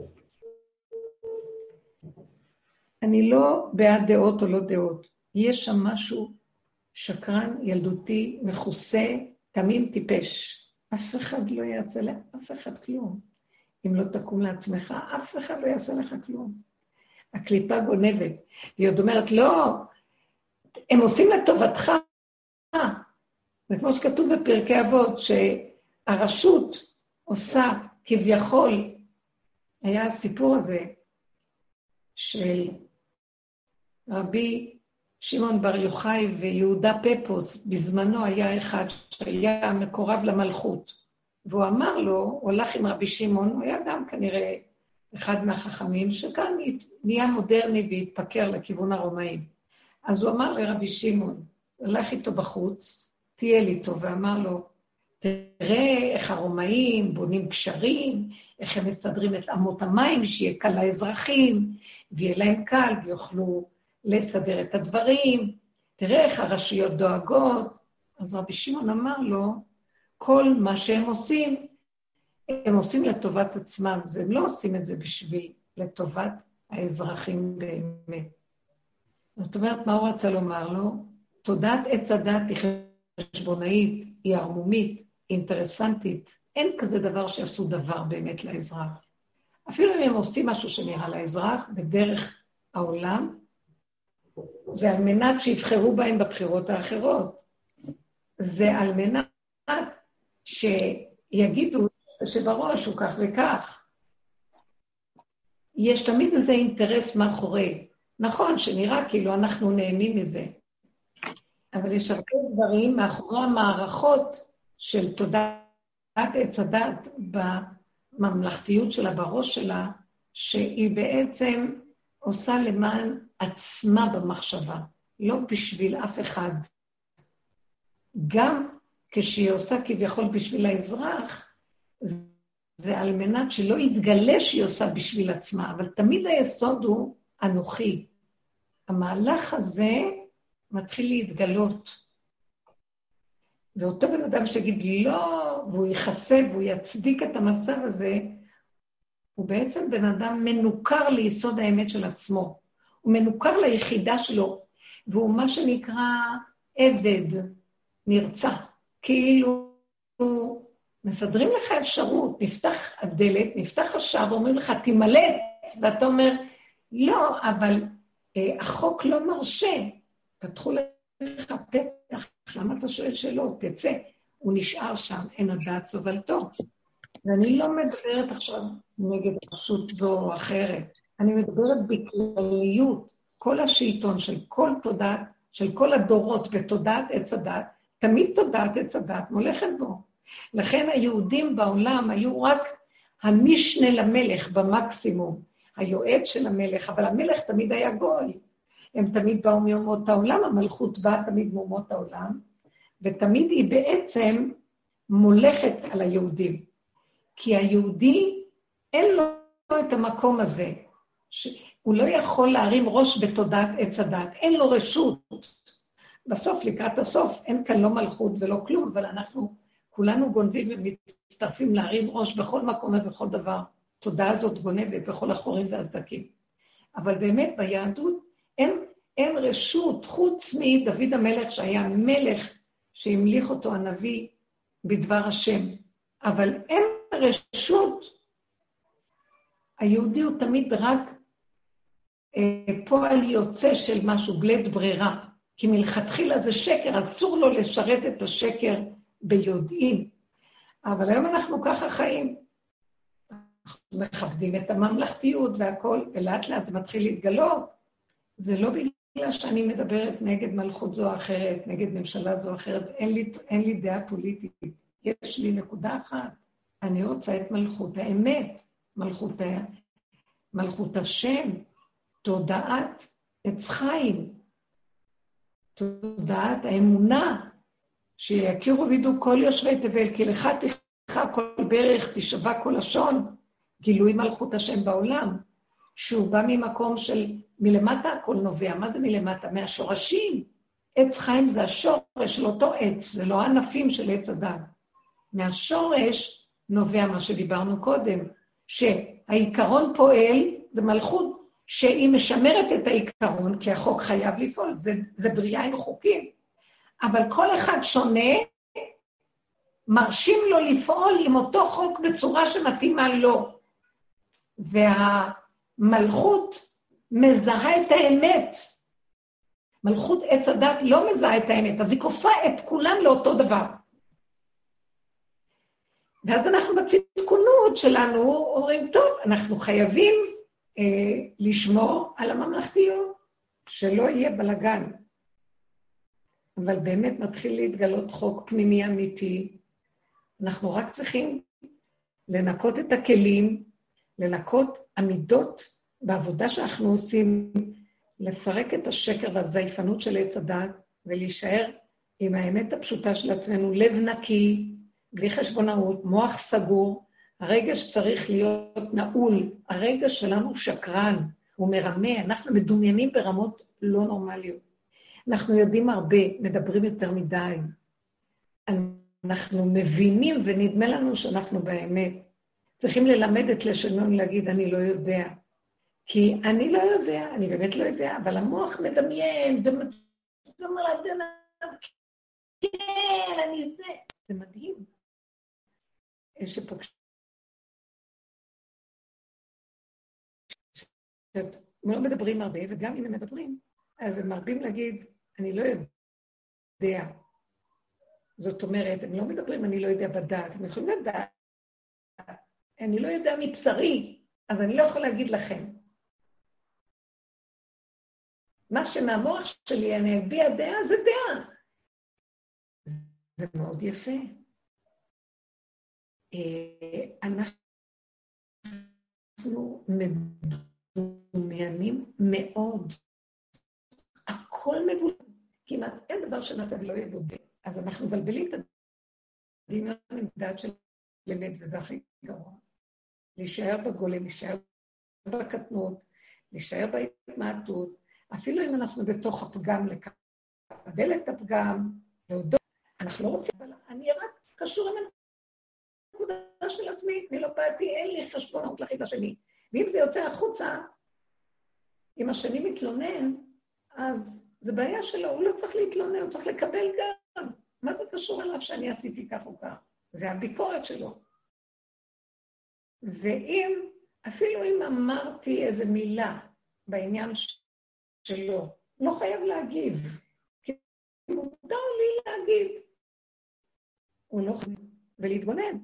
אני לא בעד דעות או לא דעות. יש שם משהו שקרן, ילדותי, מכוסה, תמים, טיפש. אף אחד לא יעשה לאף אחד כלום. אם לא תקום לעצמך, אף אחד לא יעשה לך כלום. הקליפה גונבת. והיא עוד אומרת, לא, הם עושים לטובתך. זה כמו שכתוב בפרקי אבות, שהרשות עושה כביכול, היה הסיפור הזה של רבי שמעון בר יוחאי ויהודה פפוס, בזמנו היה אחד שהיה מקורב למלכות, והוא אמר לו, הוא הלך עם רבי שמעון, הוא היה גם כנראה אחד מהחכמים, שכאן נהיה מודרני והתפקר לכיוון הרומאים. אז הוא אמר לרבי שמעון, הלך איתו בחוץ, טייל איתו, ואמר לו, תראה איך הרומאים בונים קשרים, איך הם מסדרים את אמות המים, שיהיה קל לאזרחים, ויהיה להם קל, ויוכלו לסדר את הדברים, תראה איך הרשויות דואגות. אז רבי שמעון אמר לו, כל מה שהם עושים, הם עושים לטובת עצמם, הם לא עושים את זה בשביל, לטובת האזרחים באמת. זאת אומרת, מה הוא רצה לומר לו? תודעת עץ הדת היא חשבונאית, היא ערמומית, אינטרסנטית. אין כזה דבר שיעשו דבר באמת לאזרח. אפילו אם הם עושים משהו שנראה לאזרח, בדרך העולם, זה על מנת שיבחרו בהם בבחירות האחרות. זה על מנת שיגידו שבראש הוא כך וכך. יש תמיד איזה אינטרס מאחורי. נכון שנראה כאילו אנחנו נהנים מזה, אבל יש הרבה דברים מאחורי המערכות של תודעת עץ הדת בממלכתיות שלה, בראש שלה, שהיא בעצם עושה למען עצמה במחשבה, לא בשביל אף אחד. גם כשהיא עושה כביכול בשביל האזרח, זה על מנת שלא יתגלה שהיא עושה בשביל עצמה, אבל תמיד היסוד הוא אנוכי. המהלך הזה מתחיל להתגלות. ואותו בן אדם שיגיד לא, והוא יכסה והוא יצדיק את המצב הזה, הוא בעצם בן אדם מנוכר ליסוד האמת של עצמו. הוא מנוכר ליחידה שלו, והוא מה שנקרא עבד, נרצח. כאילו מסדרים לך אפשרות, נפתח הדלת, נפתח השער, אומרים לך, תימלט, ואתה אומר, לא, אבל אה, החוק לא מרשה. פתחו לך פתח, למה אתה שואל שאלות? תצא. הוא נשאר שם, אין הדעת סובלתו. ואני לא מדברת עכשיו נגד רשות זו או אחרת, אני מדברת בכלליות. כל השלטון של כל תודעת, של כל הדורות בתודעת עץ הדת, תמיד תודעת עץ הדת מולכת בו. לכן היהודים בעולם היו רק המשנה למלך במקסימום, היועץ של המלך, אבל המלך תמיד היה גוי. הם תמיד באו מאומות העולם, המלכות באה תמיד מאומות העולם, ותמיד היא בעצם מולכת על היהודים. כי היהודי, אין לו את המקום הזה. הוא לא יכול להרים ראש בתודעת עץ הדת, אין לו רשות. בסוף, לקראת הסוף, אין כאן לא מלכות ולא כלום, אבל אנחנו כולנו גונבים ומצטרפים להרים ראש בכל מקום ובכל דבר. תודעה הזאת גונבת בכל החורים והסדקים. אבל באמת ביהדות אין, אין רשות, חוץ מדוד המלך, שהיה מלך שהמליך אותו הנביא בדבר השם. אבל אין רשות. היהודי הוא תמיד רק פועל יוצא של משהו, בלית ברירה. כי מלכתחילה זה שקר, אסור לו לשרת את השקר ביודעין. אבל היום אנחנו ככה חיים. אנחנו מכבדים את הממלכתיות והכול, ולאט לאט זה מתחיל להתגלות. זה לא בגלל שאני מדברת נגד מלכות זו או אחרת, נגד ממשלה זו או אחרת, אין לי, אין לי דעה פוליטית. יש לי נקודה אחת, אני רוצה את מלכות האמת, מלכות. מלכות השם, תודעת עץ חיים, תודעת האמונה, שיכירו וידעו כל יושבי תבל, כי לך תכחה כל ברך, תשבע כל לשון, גילוי מלכות השם בעולם, שהוא בא ממקום של, מלמטה הכל נובע. מה זה מלמטה? מהשורשים. עץ חיים זה השורש של אותו עץ, זה לא הענפים של עץ הדת. מהשורש נובע מה שדיברנו קודם, שהעיקרון פועל, זה מלכות שהיא משמרת את העיקרון, כי החוק חייב לפעול, זה, זה בריאה עם חוקים. אבל כל אחד שונה, מרשים לו לפעול עם אותו חוק בצורה שמתאימה לו. והמלכות מזהה את האמת. מלכות עץ הדת לא מזהה את האמת, אז היא כופה את כולם לאותו דבר. ואז אנחנו בצדקונות שלנו אומרים, טוב, אנחנו חייבים לשמור על הממלכתיות, שלא יהיה בלגן. אבל באמת מתחיל להתגלות חוק פנימי אמיתי. אנחנו רק צריכים לנקות את הכלים, לנקות עמידות בעבודה שאנחנו עושים, לפרק את השקר והזייפנות של עץ הדת ולהישאר עם האמת הפשוטה של עצמנו, לב נקי, בלי חשבונאות, מוח סגור, הרגש צריך להיות נעול, הרגש שלנו שקרן, הוא מרמה, אנחנו מדומיינים ברמות לא נורמליות. אנחנו יודעים הרבה, מדברים יותר מדי. אנחנו מבינים ונדמה לנו שאנחנו באמת. צריכים ללמד את לשוננו להגיד, אני לא יודע. כי אני לא יודע, אני באמת לא יודע, אבל המוח מדמיין, כן, אני זה. זה מדהים. שפוגשים לא מדברים הרבה, וגם אם הם מדברים, אז הם מרבים להגיד, אני לא יודע. זאת אומרת, הם לא מדברים, אני לא יודע בדעת, הם יכולים לדעת. אני לא יודע מבשרי, אז אני לא יכול להגיד לכם. מה שמהמוח שלי אני אביע דעה, זה דעה. זה מאוד יפה. אה, אנחנו מדומיינים מאוד. הכל מבולבל. כמעט אין דבר שנעשה ולא יבודד. אז אנחנו מבלבלים את הדמיון עם דעת של אמת, וזה הכי גרוע. להישאר בגולם, להישאר בקטנות, להישאר בהתמעטות, אפילו אם אנחנו בתוך הפגם, לקבל את הפגם, להודות. אנחנו לא רוצים, אבל אני רק קשור עם הנקודה של עצמי, אני לא באתי, אין לי חשבונות לחית השני. ואם זה יוצא החוצה, אם השני מתלונן, אז זה בעיה שלו, הוא לא צריך להתלונן, הוא צריך לקבל גם. מה זה קשור אליו שאני עשיתי כך או כך? זה הביקורת שלו. ואם, אפילו אם אמרתי איזו מילה בעניין שלו, לא חייב להגיב, כי מותר לי להגיד. הוא לא חייב, ולהתגונן.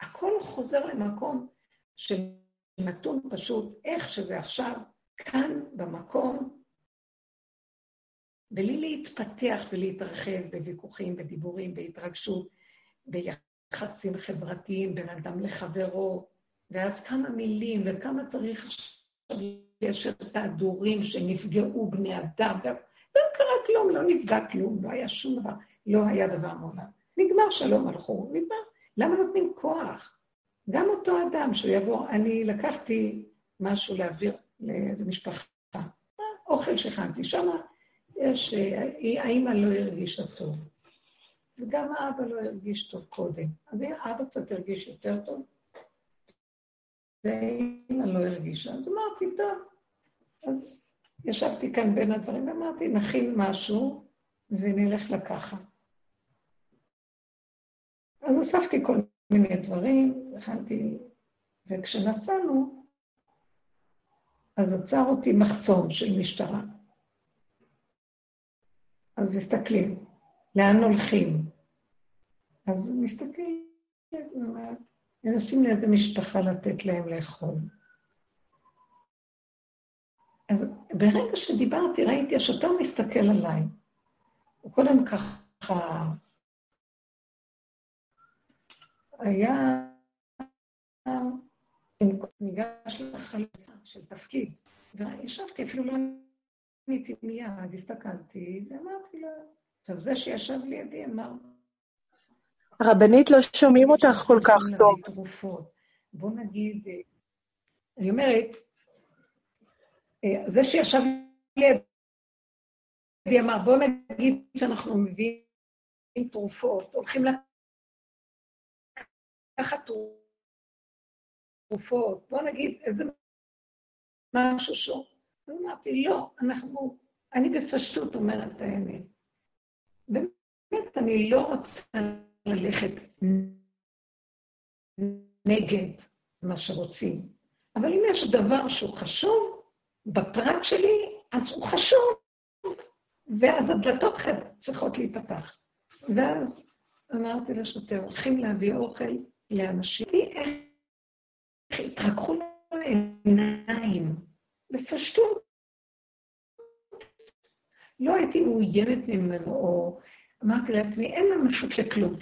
הכל חוזר למקום שנתון פשוט, איך שזה עכשיו, כאן, במקום, בלי להתפתח ולהתרחב בוויכוחים, בדיבורים, בהתרגשות, ביחסים חברתיים בין אדם לחברו, ואז כמה מילים וכמה צריך עכשיו יש את ההדורים שנפגעו בני אדם, ולא קרה כלום, לא נפגע כלום, לא היה שום דבר, לא היה דבר מעולם. נגמר שלום הלכו, נגמר. למה נותנים כוח? גם אותו אדם שיבוא, אני לקחתי משהו להעביר לאיזה משפחה, אוכל שהכנתי, שמה יש, האימא לא הרגישה טוב, וגם האבא לא הרגיש טוב קודם. אז האבא קצת הרגיש יותר טוב, ואימא לא הרגישה. אז אמרתי, טוב. אז ישבתי כאן בין הדברים ואמרתי, נכין משהו ונלך לקחת. אז אספתי כל מיני דברים, הכנתי, וכשנסענו, אז עצר אותי מחסום של משטרה. אז מסתכלים, לאן הולכים? אז מסתכלים, מנסים לאיזה משפחה לתת להם לאכול. אז ברגע שדיברתי, ראיתי, השוטר מסתכל עליי. הוא קודם ככה היה ניגש לחלוצה של תפקיד, וישבתי, אפילו לא עניתי מיד, הסתכלתי, ואמרתי לו, עכשיו זה שישב לידי אמר, הרבנית, לא שומעים אותך כל כך טוב. תרופות. בוא נגיד, אני אומרת, אה, זה שישב לידי אמר, בוא נגיד שאנחנו מביאים תרופות, הולכים לקחת תרופות, בוא נגיד איזה משהו שוב. אז אמרתי, לא, אנחנו, אני בפשטות אומרת האמת. באמת, אני לא רוצה ללכת נגד מה שרוצים. אבל אם יש דבר שהוא חשוב בפרט שלי, אז הוא חשוב. ואז הדלתות צריכות להיפתח. ואז אמרתי לשוטר, הולכים להביא אוכל לאנשים. התרככו לעיניים, בפשטות. לא הייתי מאוימת ממנו, או אמרתי לעצמי, אין ממשות לכלום,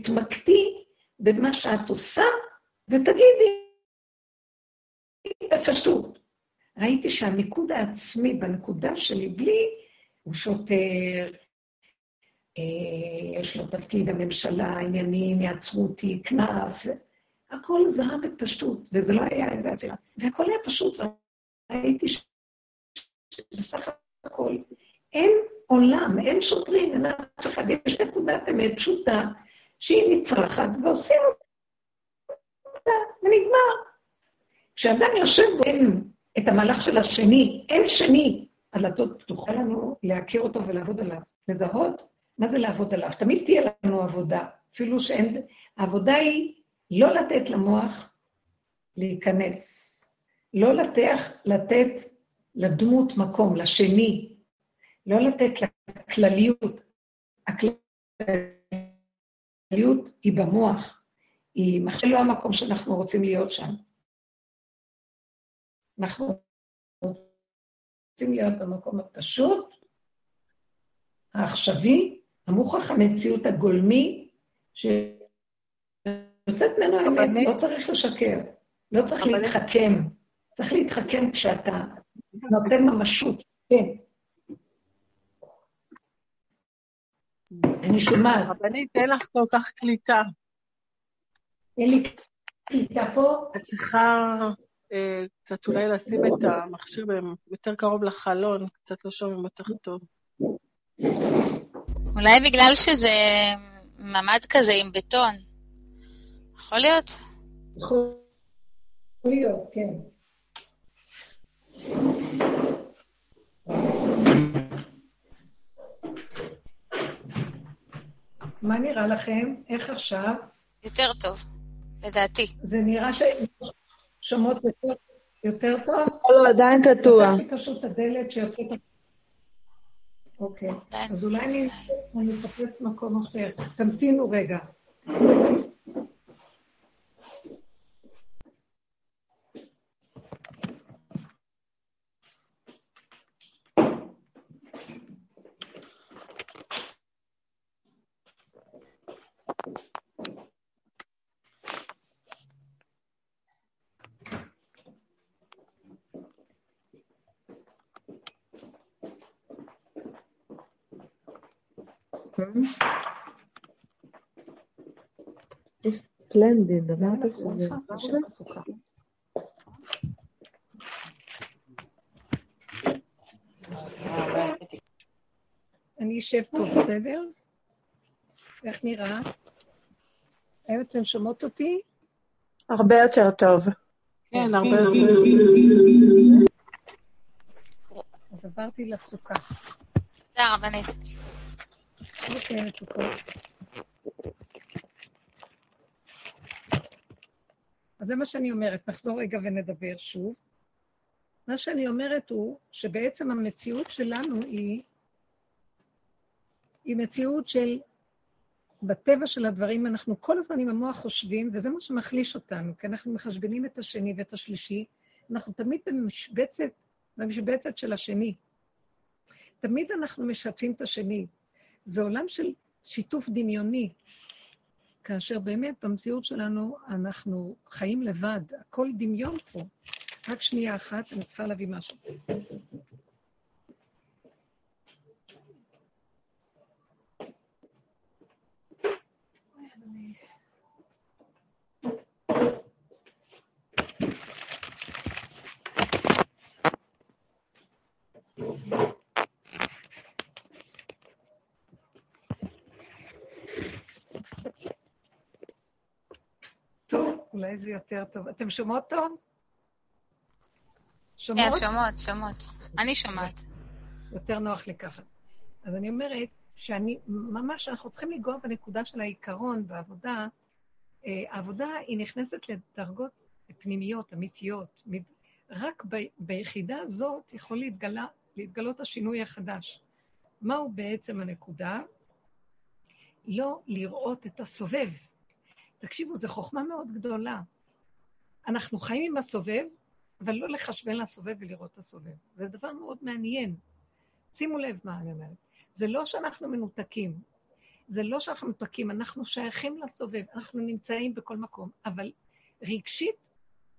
תתמקדי במה שאת עושה ותגידי בפשטות. ראיתי שהמיקוד העצמי בנקודה שלי, בלי, הוא שוטר, אה, יש לו תפקיד הממשלה, עניינים, יעצרו אותי, קנס, הכל זרה בפשטות, וזה לא היה איזה עצירה. והכל היה פשוט, וראיתי שבסך הכל אין עולם, אין שוטרים, אין אף אחד, יש נקודת אמת פשוטה, שהיא נצרכת, ועושים אותה, ונגמר. כשאדם יושב ואין את המהלך של השני, אין שני, הדלתות פתוחה לנו להכיר אותו ולעבוד עליו, לזהות מה זה לעבוד עליו. תמיד תהיה לנו עבודה, אפילו שאין... העבודה היא לא לתת למוח להיכנס, לא לתת, לתת לדמות מקום, לשני, לא לתת לכלליות. הכלליות היא במוח, היא מכשיר לא המקום שאנחנו רוצים להיות שם. אנחנו רוצים להיות במקום הפשוט, העכשווי, המוכח המציאות הגולמי, שיוצאת ממנו האמת, לא צריך לשקר, לא צריך להתחכם. צריך להתחכם כשאתה נותן ממשות, כן. אני שומעת. רבנית, אין לך כל כך קליטה. אין לי קליטה פה? את צריכה אה, קצת אולי לשים את המכשיר יותר קרוב לחלון, קצת לא שומעים אותך טוב. אולי בגלל שזה ממ"ד כזה עם בטון. יכול להיות? יכול להיות, כן. מה נראה לכם? איך עכשיו? יותר טוב, לדעתי. זה נראה ששומעות יותר, יותר טוב? לא, עדיין קטוע. פשוט הדלת שיוצאת... אוקיי, אז אולי אני אחפש מקום אחר. תמתינו רגע. ספלנדיד, אמרת שזה... אני אשב פה, בסדר? איך נראה? האם אתן שומעות אותי? הרבה יותר טוב. כן, הרבה יותר טוב. אז עברתי לסוכה. תודה, רבנית. אוקיי, מתוקות. אז זה מה שאני אומרת. נחזור רגע ונדבר שוב. מה שאני אומרת הוא שבעצם המציאות שלנו היא, היא מציאות של, בטבע של הדברים, אנחנו כל הזמן עם המוח חושבים, וזה מה שמחליש אותנו, כי אנחנו מחשבנים את השני ואת השלישי, אנחנו תמיד במשבצת, במשבצת של השני. תמיד אנחנו משתפים את השני. זה עולם של שיתוף דמיוני, כאשר באמת במציאות שלנו אנחנו חיים לבד, הכל דמיון פה. רק שנייה אחת, אני צריכה להביא משהו. טוב, אולי זה יותר טוב. אתם שומעות טוב? שומעות? כן, שומעות, שומעות. אני שומעת. יותר נוח לי ככה. אז אני אומרת שאני, ממש, אנחנו צריכים לנגוע בנקודה של העיקרון בעבודה. אה, העבודה היא נכנסת לדרגות פנימיות, אמיתיות. רק ב, ביחידה הזאת יכול להתגלה, להתגלות השינוי החדש. מהו בעצם הנקודה? לא לראות את הסובב. תקשיבו, זו חוכמה מאוד גדולה. אנחנו חיים עם הסובב, אבל לא לחשבן לסובב ולראות את הסובב. זה דבר מאוד מעניין. שימו לב מה אני אומרת. זה לא שאנחנו מנותקים, זה לא שאנחנו מנותקים, אנחנו שייכים לסובב, אנחנו נמצאים בכל מקום, אבל רגשית,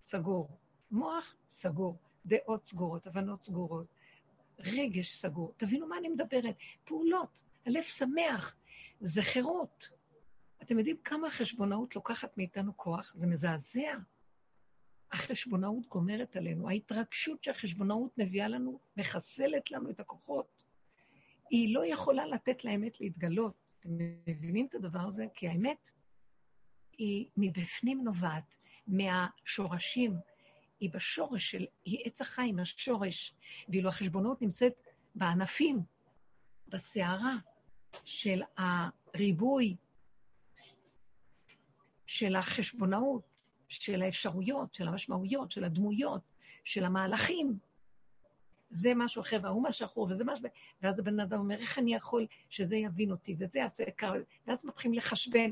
סגור. מוח, סגור. דעות סגורות, הבנות סגורות. רגש סגור. תבינו מה אני מדברת. פעולות, הלב שמח, זה חירות. אתם יודעים כמה החשבונאות לוקחת מאיתנו כוח? זה מזעזע. החשבונאות גומרת עלינו. ההתרגשות שהחשבונאות מביאה לנו, מחסלת לנו את הכוחות. היא לא יכולה לתת לאמת להתגלות. אתם מבינים את הדבר הזה? כי האמת היא מבפנים נובעת, מהשורשים. היא בשורש של, היא עץ החיים, השורש. ואילו החשבונות נמצאת בענפים, בסערה של הריבוי, של החשבונאות, של האפשרויות, של המשמעויות, של הדמויות, של המהלכים. זה משהו אחר, וההוא מה שחור, וזה משהו... ואז הבן אדם אומר, איך אני יכול שזה יבין אותי, וזה יעשה קר... ואז מתחילים לחשבן.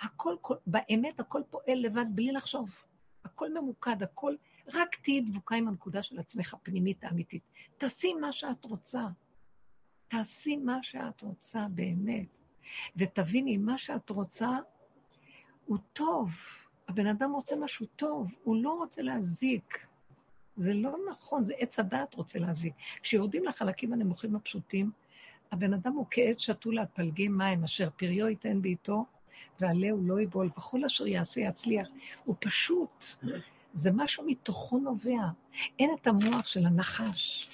הכל, כל, באמת הכל פועל לבד בלי לחשוב. הכל ממוקד, הכל... רק תהיי דבוקה עם הנקודה של עצמך, הפנימית האמיתית. תעשי מה שאת רוצה. תעשי מה שאת רוצה באמת. ותביני, מה שאת רוצה הוא טוב. הבן אדם רוצה משהו טוב, הוא לא רוצה להזיק. זה לא נכון, זה עץ הדעת רוצה להזיק. כשיורדים לחלקים הנמוכים הפשוטים, הבן אדם הוא כעץ שתול על פלגי מים, אשר פריו ייתן בעיתו, ועלהו לא יבול, וכל אשר יעשה יצליח. הוא פשוט, זה משהו מתוכו נובע. אין את המוח של הנחש.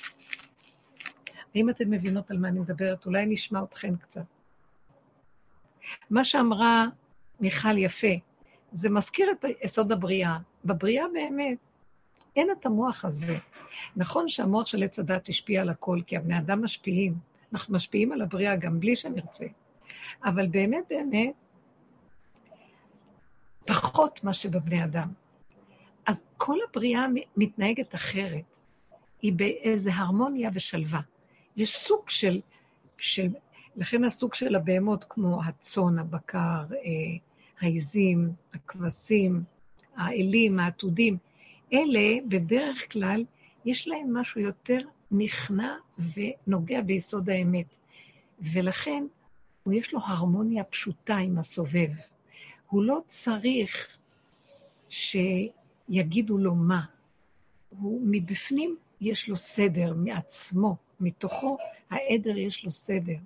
האם אתן מבינות על מה אני מדברת? אולי נשמע אתכן קצת. מה שאמרה מיכל יפה, זה מזכיר את יסוד הבריאה. בבריאה באמת אין את המוח הזה. נכון שהמוח של עץ הדת השפיע על הכל, כי הבני אדם משפיעים. אנחנו משפיעים על הבריאה גם בלי שנרצה. אבל באמת באמת, פחות מה שבבני אדם. אז כל הבריאה מתנהגת אחרת. היא באיזה הרמוניה ושלווה. יש סוג של, של, לכן הסוג של הבהמות, כמו הצאן, הבקר, אה, העיזים, הכבשים, האלים, העתודים, אלה בדרך כלל יש להם משהו יותר נכנע ונוגע ביסוד האמת. ולכן יש לו הרמוניה פשוטה עם הסובב. הוא לא צריך שיגידו לו מה. הוא מבפנים יש לו סדר מעצמו, מתוכו העדר יש לו סדר.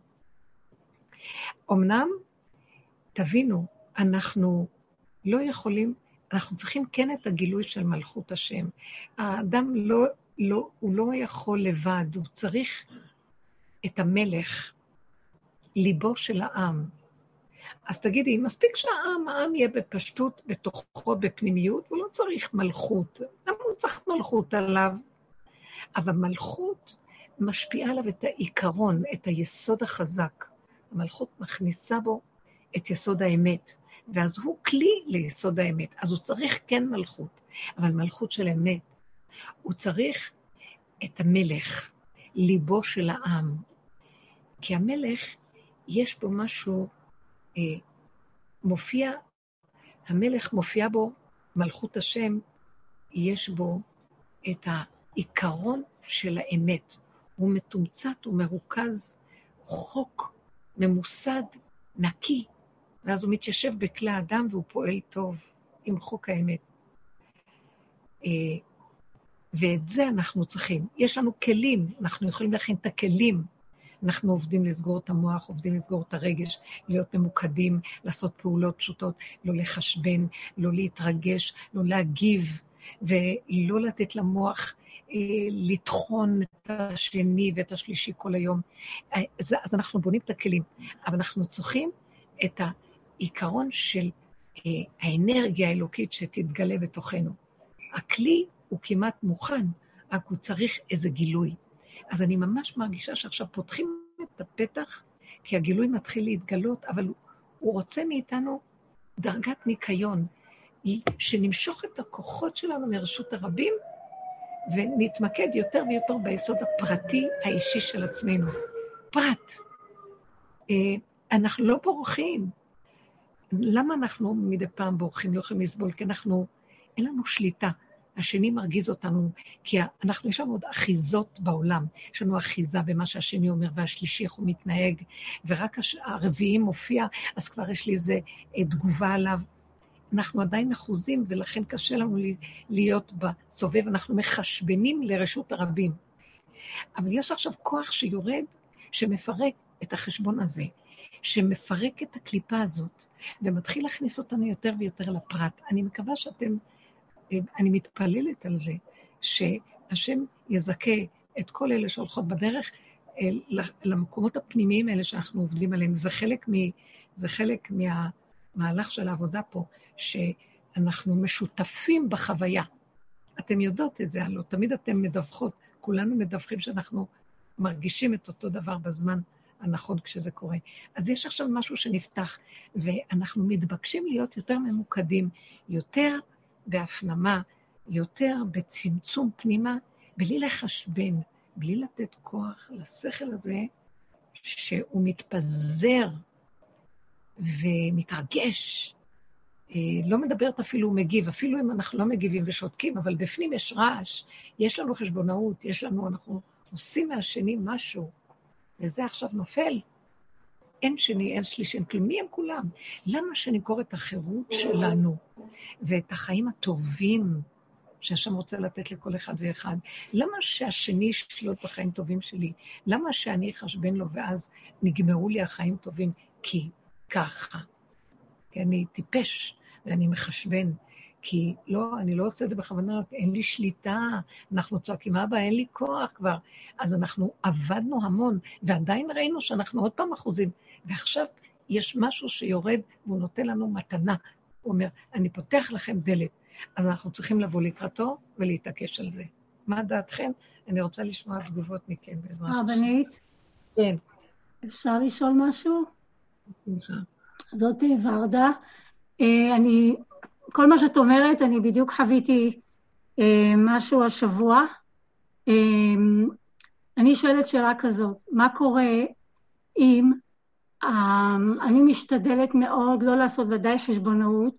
אמנם, תבינו, אנחנו לא יכולים, אנחנו צריכים כן את הגילוי של מלכות השם. האדם לא, לא, הוא לא יכול לבד, הוא צריך את המלך, ליבו של העם. אז תגידי, מספיק שהעם, העם יהיה בפשטות בתוכו, בפנימיות, הוא לא צריך מלכות. למה הוא צריך מלכות עליו? אבל מלכות משפיעה עליו את העיקרון, את היסוד החזק. המלכות מכניסה בו את יסוד האמת. ואז הוא כלי ליסוד האמת. אז הוא צריך כן מלכות, אבל מלכות של אמת. הוא צריך את המלך, ליבו של העם. כי המלך, יש בו משהו, אה, מופיע, המלך מופיע בו, מלכות השם, יש בו את העיקרון של האמת. הוא מתומצת, הוא מרוכז, חוק ממוסד, נקי, ואז הוא מתיישב בכלי האדם והוא פועל טוב עם חוק האמת. אה, ואת זה אנחנו צריכים. יש לנו כלים, אנחנו יכולים להכין את הכלים. אנחנו עובדים לסגור את המוח, עובדים לסגור את הרגש, להיות ממוקדים, לעשות פעולות פשוטות, לא לחשבן, לא להתרגש, לא להגיב, ולא לתת למוח אה, לטחון את השני ואת השלישי כל היום. אז, אז אנחנו בונים את הכלים, אבל אנחנו צריכים את העיקרון של האנרגיה האלוקית שתתגלה בתוכנו. הכלי הוא כמעט מוכן, רק הוא צריך איזה גילוי. אז אני ממש מרגישה שעכשיו פותחים את הפתח, כי הגילוי מתחיל להתגלות, אבל הוא רוצה מאיתנו דרגת ניקיון, שנמשוך את הכוחות שלנו מרשות הרבים, ונתמקד יותר ויותר ביסוד הפרטי האישי של עצמנו. פרט. אה, אנחנו לא בורחים. למה אנחנו מדי פעם בורחים, לא יכולים לסבול? כי אנחנו, אין לנו שליטה. השני מרגיז אותנו, כי אנחנו, יש לנו עוד אחיזות בעולם. יש לנו אחיזה במה שהשני אומר, והשלישי, איך הוא מתנהג, ורק הרביעי מופיע, אז כבר יש לי איזו אה, תגובה עליו. אנחנו עדיין אחוזים, ולכן קשה לנו להיות בסובב, אנחנו מחשבנים לרשות הרבים. אבל יש עכשיו כוח שיורד, שמפרק את החשבון הזה, שמפרק את הקליפה הזאת, ומתחיל להכניס אותנו יותר ויותר לפרט. אני מקווה שאתם, אני מתפללת על זה, שהשם יזכה את כל אלה שהולכות בדרך למקומות הפנימיים האלה שאנחנו עובדים עליהם. זה חלק, מ, זה חלק מהמהלך של העבודה פה, שאנחנו משותפים בחוויה. אתם יודעות את זה, הלוא תמיד אתן מדווחות, כולנו מדווחים שאנחנו מרגישים את אותו דבר בזמן הנכון כשזה קורה. אז יש עכשיו משהו שנפתח, ואנחנו מתבקשים להיות יותר ממוקדים, יותר בהפנמה, יותר בצמצום פנימה, בלי לחשבן, בלי לתת כוח לשכל הזה, שהוא מתפזר ומתרגש אה, לא מדברת אפילו מגיב, אפילו אם אנחנו לא מגיבים ושותקים, אבל בפנים יש רעש, יש לנו חשבונאות, יש לנו, אנחנו עושים מהשני משהו, וזה עכשיו נופל. אין שני, אין שלישי, אין כלום. מי הם כולם? למה שנמכור את החירות שלנו ואת החיים הטובים שהשם רוצה לתת לכל אחד ואחד? למה שהשני ישלוט בחיים טובים שלי? למה שאני אחשבן לו ואז נגמרו לי החיים טובים? כי ככה. כי אני טיפש ואני מחשבן. כי לא, אני לא עושה את זה בכוונה, אין לי שליטה, אנחנו צועקים, אבא, אין לי כוח כבר. אז אנחנו עבדנו המון, ועדיין ראינו שאנחנו עוד פעם אחוזים. ועכשיו יש משהו שיורד והוא נותן לנו מתנה. הוא אומר, אני פותח לכם דלת. אז אנחנו צריכים לבוא לקראתו ולהתעקש על זה. מה דעתכם? אני רוצה לשמוע תגובות מכם בעזרת השם. הרבנית? כן. אפשר לשאול משהו? בשמחה. זאת ורדה. אה, אני, כל מה שאת אומרת, אני בדיוק חוויתי אה, משהו השבוע. אה, אני שואלת שאלה כזאת, מה קורה אם אני משתדלת מאוד לא לעשות ודאי חשבונאות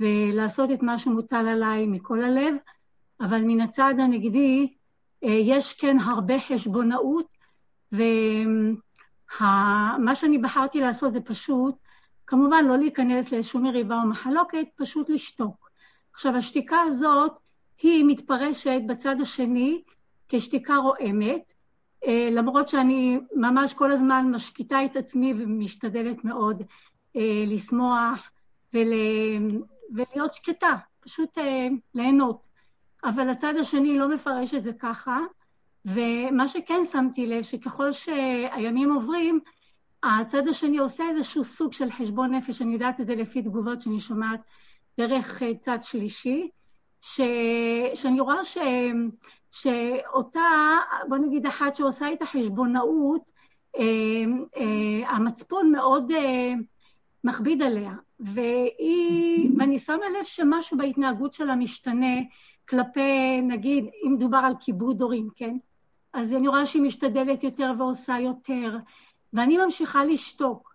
ולעשות את מה שמוטל עליי מכל הלב, אבל מן הצד הנגדי יש כן הרבה חשבונאות, ומה שאני בחרתי לעשות זה פשוט כמובן לא להיכנס לשום מריבה או מחלוקת, פשוט לשתוק. עכשיו, השתיקה הזאת היא מתפרשת בצד השני כשתיקה רועמת, אה, למרות שאני ממש כל הזמן משקיטה את עצמי ומשתדלת מאוד אה, לשמוח ול... ולהיות שקטה, פשוט אה, ליהנות. אבל הצד השני לא מפרש את זה ככה, ומה שכן שמתי לב, שככל שהימים עוברים, הצד השני עושה איזשהו סוג של חשבון נפש, אני יודעת את זה לפי תגובות שאני שומעת דרך אה, צד שלישי, ש... שאני רואה ש... שאותה, בוא נגיד אחת שעושה את החשבונאות, אה, אה, המצפון מאוד אה, מכביד עליה, והיא, ואני שמה לב שמשהו בהתנהגות שלה משתנה כלפי, נגיד, אם דובר על כיבוד הורים, כן? אז אני רואה שהיא משתדלת יותר ועושה יותר, ואני ממשיכה לשתוק.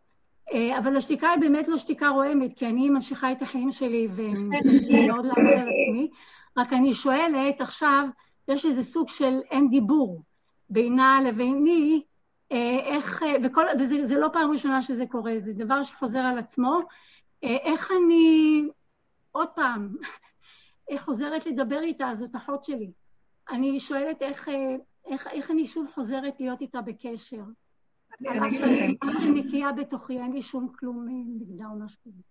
אה, אבל השתיקה היא באמת לא שתיקה רועמת, כי אני ממשיכה את החיים שלי ומשתדלת מאוד לעבוד על עצמי, רק אני שואלת, עכשיו, יש איזה סוג של אין דיבור בינה לביני, אה, איך, אה, וכל, וזה לא פעם ראשונה שזה קורה, זה דבר שחוזר על עצמו, איך אני, עוד פעם, איך חוזרת לדבר איתה, זאת אחות שלי. אני שואלת איך, איך, איך אני שוב חוזרת להיות איתה בקשר. אני אגיד לכם. אני נקייה בתוכי, אין לי שום כלום נגדה או משהו כזה.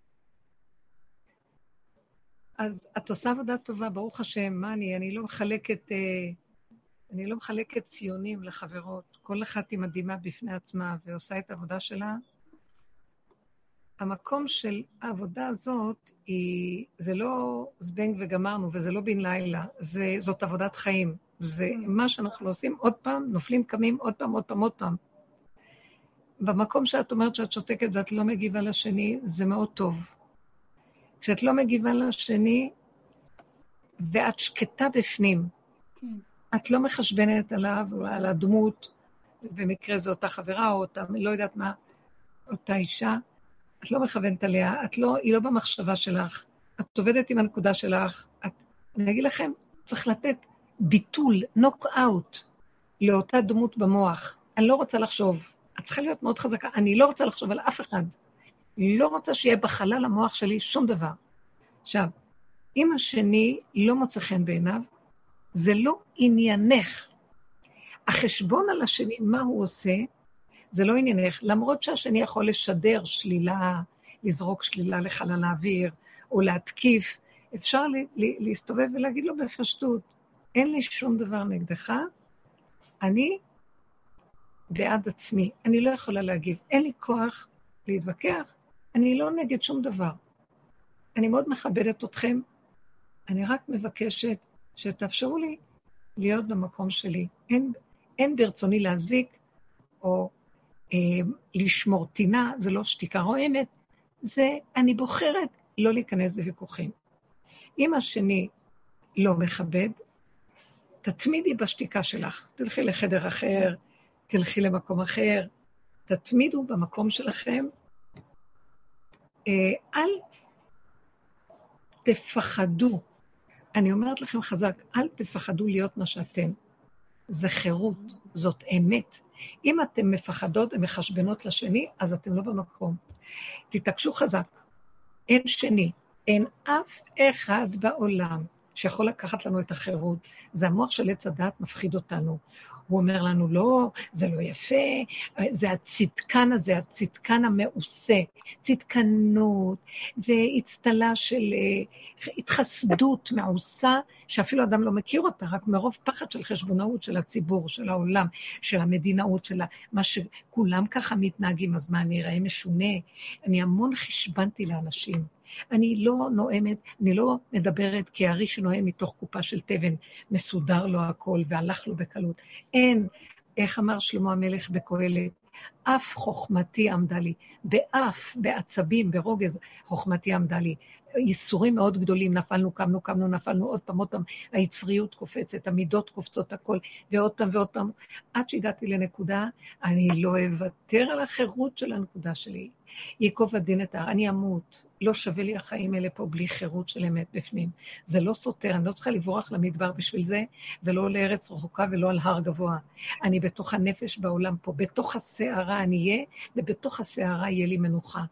אז את עושה עבודה טובה, ברוך השם, מה אני, אני לא מחלקת אה, אני לא מחלקת ציונים לחברות. כל אחת היא מדהימה בפני עצמה ועושה את העבודה שלה. המקום של העבודה הזאת, היא, זה לא זבנג וגמרנו, וזה לא בן לילה, זה, זאת עבודת חיים. זה מה שאנחנו עושים עוד פעם, נופלים, קמים עוד פעם, עוד פעם, עוד פעם. במקום שאת אומרת שאת שותקת ואת לא מגיבה לשני, זה מאוד טוב. כשאת לא מגיבה לשני, ואת שקטה בפנים, כן. את לא מחשבנת עליו על הדמות, במקרה זו אותה חברה או אותה, לא יודעת מה, אותה אישה, את לא מכוונת עליה, את לא, היא לא במחשבה שלך, את עובדת עם הנקודה שלך. את, אני אגיד לכם, צריך לתת ביטול, נוק אאוט, לאותה דמות במוח. אני לא רוצה לחשוב. את צריכה להיות מאוד חזקה. אני לא רוצה לחשוב על אף אחד. לא רוצה שיהיה בחלל המוח שלי שום דבר. עכשיו, אם השני לא מוצא חן בעיניו, זה לא עניינך. החשבון על השני, מה הוא עושה, זה לא עניינך, למרות שהשני יכול לשדר שלילה, לזרוק שלילה לחלל האוויר, או להתקיף, אפשר להסתובב ולהגיד לו בפשטות, אין לי שום דבר נגדך, אני בעד עצמי, אני לא יכולה להגיב, אין לי כוח להתווכח, אני לא נגד שום דבר. אני מאוד מכבדת אתכם, אני רק מבקשת שתאפשרו לי להיות במקום שלי. אין, אין ברצוני להזיק או אה, לשמור טינה, זה לא שתיקה רועמת, זה אני בוחרת לא להיכנס בוויכוחים. אם השני לא מכבד, תתמידי בשתיקה שלך. תלכי לחדר אחר, תלכי למקום אחר, תתמידו במקום שלכם. אה, אל תפחדו. אני אומרת לכם חזק, אל תפחדו להיות מה שאתם. זה חירות, זאת אמת. אם אתן מפחדות ומחשבנות לשני, אז אתן לא במקום. תתעקשו חזק. אין שני, אין אף אחד בעולם שיכול לקחת לנו את החירות. זה המוח של עץ הדת מפחיד אותנו. הוא אומר לנו, לא, זה לא יפה, זה הצדקן הזה, הצדקן המעושה, צדקנות ואצטלה של אה, התחסדות מעושה, שאפילו אדם לא מכיר אותה, רק מרוב פחד של חשבונאות של הציבור, של העולם, של המדינאות, של מה שכולם ככה מתנהגים, אז מה, אני אראה משונה? אני המון חשבנתי לאנשים. אני לא נואמת, אני לא מדברת כארי שנואם מתוך קופה של תבן, מסודר לו הכל והלך לו בקלות. אין, איך אמר שלמה המלך בקהלת, אף חוכמתי עמדה לי, באף, בעצבים, ברוגז, חוכמתי עמדה לי. ייסורים מאוד גדולים, נפלנו, קמנו, קמנו, נפלנו, עוד פעם, עוד פעם, היצריות קופצת, המידות קופצות, הכל, ועוד פעם ועוד פעם, עד שהגעתי לנקודה, אני לא אוותר על החירות של הנקודה שלי. ייקוב הדין את ההר, אני אמות, לא שווה לי החיים האלה פה בלי חירות של אמת בפנים. זה לא סותר, אני לא צריכה לברוח למדבר בשביל זה, ולא לארץ רחוקה ולא על הר גבוה. אני בתוך הנפש בעולם פה, בתוך הסערה אני אהיה, ובתוך הסערה יהיה לי מנוחה.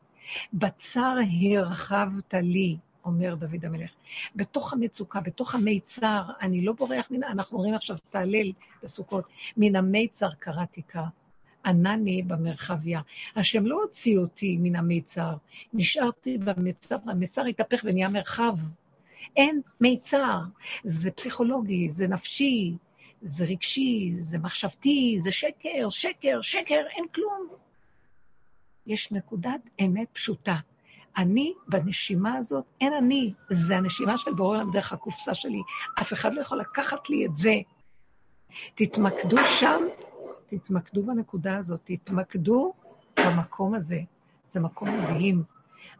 בצר הרחבת לי, אומר דוד המלך. בתוך המצוקה, בתוך המיצר, אני לא בורח מן, אנחנו אומרים עכשיו תהלל בסוכות, מן המיצר קראתי קרא. ענני במרחביה. השם לא הוציא אותי מן המיצר, נשארתי במיצר, המיצר התהפך ונהיה מרחב. אין מיצר, זה פסיכולוגי, זה נפשי, זה רגשי, זה מחשבתי, זה שקר, שקר, שקר, אין כלום. יש נקודת אמת פשוטה. אני, בנשימה הזאת, אין אני, זה הנשימה של בורא עולם דרך הקופסה שלי. אף אחד לא יכול לקחת לי את זה. תתמקדו שם, תתמקדו בנקודה הזאת, תתמקדו במקום הזה. זה מקום מדהים.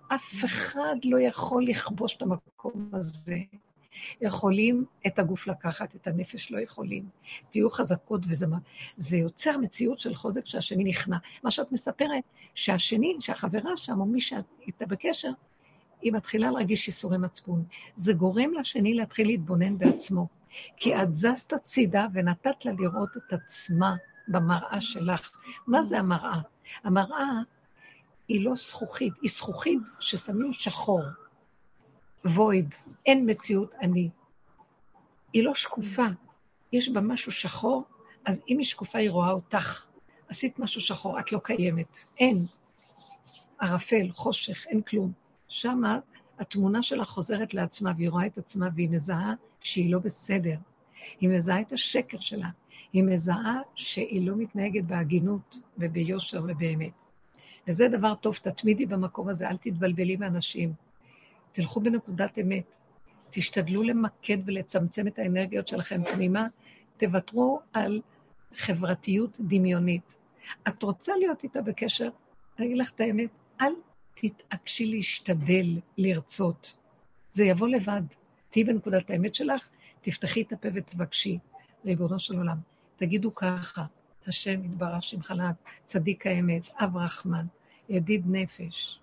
אף אחד לא יכול לכבוש את המקום הזה. יכולים את הגוף לקחת, את הנפש לא יכולים. תהיו חזקות, וזה יוצר מציאות של חוזק שהשני נכנע. מה שאת מספרת, שהשני, שהחברה שם, או מי שאת איתה בקשר, היא מתחילה להרגיש ייסורי מצפון. זה גורם לשני להתחיל להתבונן בעצמו. כי את זזת הצידה ונתת לה לראות את עצמה במראה שלך. מה זה המראה? המראה היא לא זכוכית, היא זכוכית ששמים שחור. וויד, אין מציאות אני. היא לא שקופה, יש בה משהו שחור, אז אם היא שקופה היא רואה אותך. עשית משהו שחור, את לא קיימת. אין. ערפל, חושך, אין כלום. שמה התמונה שלה חוזרת לעצמה, והיא רואה את עצמה, והיא מזהה שהיא לא בסדר. היא מזהה את השקר שלה. היא מזהה שהיא לא מתנהגת בהגינות וביושר ובאמת. וזה דבר טוב, תתמידי במקום הזה, אל תתבלבלי מאנשים. תלכו בנקודת אמת. תשתדלו למקד ולצמצם את האנרגיות שלכם פנימה, תוותרו על חברתיות דמיונית. את רוצה להיות איתה בקשר? אני אגיד לך את האמת, אל תתעקשי להשתדל, לרצות. זה יבוא לבד. תהיי בנקודת האמת שלך, תפתחי את הפה ותבקשי, ריבונו של עולם. תגידו ככה, השם יתברך שמך לעד, צדיק האמת, אב רחמן, ידיד נפש.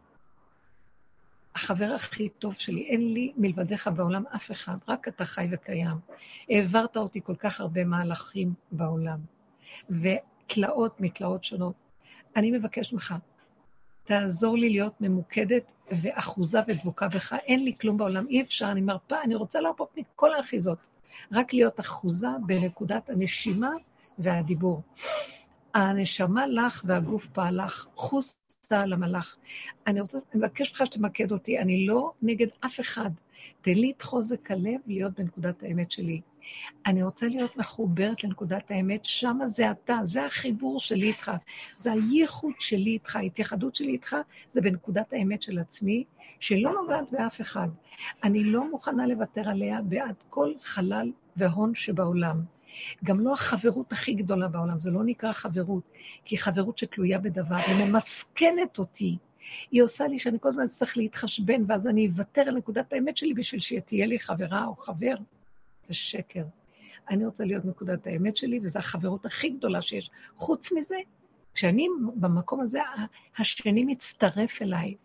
החבר הכי טוב שלי, אין לי מלבדיך בעולם אף אחד, רק אתה חי וקיים. העברת אותי כל כך הרבה מהלכים בעולם, ותלאות מתלאות שונות. אני מבקש ממך, תעזור לי להיות ממוקדת ואחוזה ודבוקה בך. אין לי כלום בעולם, אי אפשר, אני מרפה, אני רוצה להרפות מכל האחיזות. רק להיות אחוזה בנקודת הנשימה והדיבור. הנשמה לך והגוף פעלך, חוס על המלאך. אני רוצה, אני מבקש ממך שתמקד אותי, אני לא נגד אף אחד. תן לי את חוזק הלב להיות בנקודת האמת שלי. אני רוצה להיות מחוברת לנקודת האמת, שמה זה אתה, זה החיבור שלי איתך, זה הייחוד שלי איתך, ההתייחדות שלי איתך, זה בנקודת האמת של עצמי, שלא נוגעת באף אחד. אני לא מוכנה לוותר עליה בעד כל חלל והון שבעולם. גם לא החברות הכי גדולה בעולם, זה לא נקרא חברות, כי חברות שתלויה בדבר, היא ממסכנת אותי. היא עושה לי שאני כל הזמן אצטרך להתחשבן, ואז אני אוותר על נקודת האמת שלי בשביל שתהיה לי חברה או חבר. זה שקר. אני רוצה להיות נקודת האמת שלי, וזו החברות הכי גדולה שיש. חוץ מזה, כשאני במקום הזה, השני מצטרף אליי.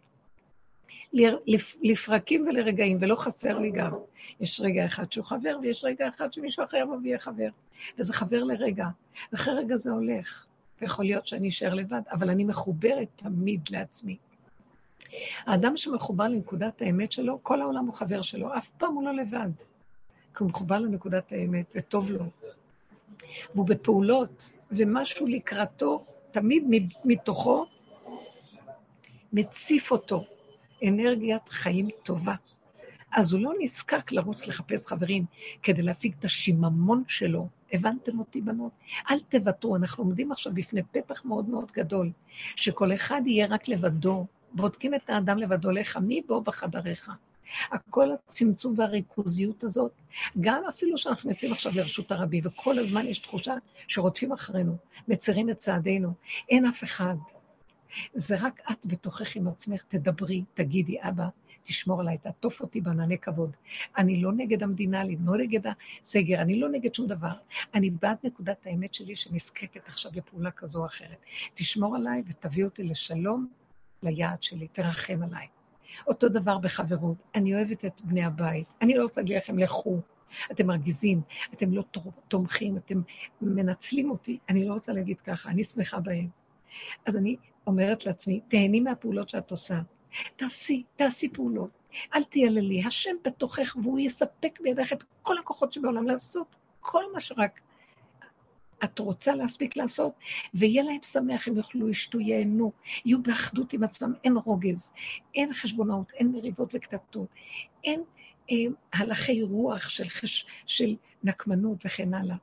לפרקים ולרגעים, ולא חסר לי גם. יש רגע אחד שהוא חבר, ויש רגע אחד שמישהו אחר יבוא ויהיה חבר. וזה חבר לרגע, ואחרי רגע זה הולך. ויכול להיות שאני אשאר לבד, אבל אני מחוברת תמיד לעצמי. האדם שמחובר לנקודת האמת שלו, כל העולם הוא חבר שלו, אף פעם הוא לא לבד. כי הוא מחובר לנקודת האמת, וטוב לו. והוא בפעולות, ומשהו לקראתו, תמיד מתוכו, מציף אותו. אנרגיית חיים טובה. אז הוא לא נזקק לרוץ לחפש חברים כדי להפיק את השיממון שלו. הבנתם אותי, בנות? אל תוותרו, אנחנו עומדים עכשיו בפני פתח מאוד מאוד גדול, שכל אחד יהיה רק לבדו, בודקים את האדם לבדו לך, מי בו בחדריך. הכל הצמצום והריכוזיות הזאת, גם אפילו שאנחנו יוצאים עכשיו לרשות הרבי, וכל הזמן יש תחושה שרודפים אחרינו, מצרים את צעדינו, אין אף אחד. זה רק את בתוכך עם עצמך, תדברי, תגידי, אבא, תשמור עליי, תעטוף אותי בענני כבוד. אני לא נגד המדינה, אני לא נגד הסגר, אני לא נגד שום דבר. אני בעד נקודת האמת שלי שנזקקת עכשיו לפעולה כזו או אחרת. תשמור עליי ותביא אותי לשלום, ליעד שלי, תרחם עליי. אותו דבר בחברות, אני אוהבת את בני הבית, אני לא רוצה להגיד לכם, לכו. אתם מרגיזים, אתם לא תומכים, אתם מנצלים אותי, אני לא רוצה להגיד ככה, אני שמחה בהם. אז אני אומרת לעצמי, תהני מהפעולות שאת עושה. תעשי, תעשי פעולות. אל תייללי, השם בתוכך, והוא יספק בידך את כל הכוחות שבעולם לעשות כל מה שרק את רוצה להספיק לעשות, ויהיה להם שמח, הם יאכלו, ישתו, ייהנו, יהיו באחדות עם עצמם, אין רוגז, אין חשבונאות, אין מריבות וקטטות, אין אה, הלכי רוח של, חש, של נקמנות וכן הלאה.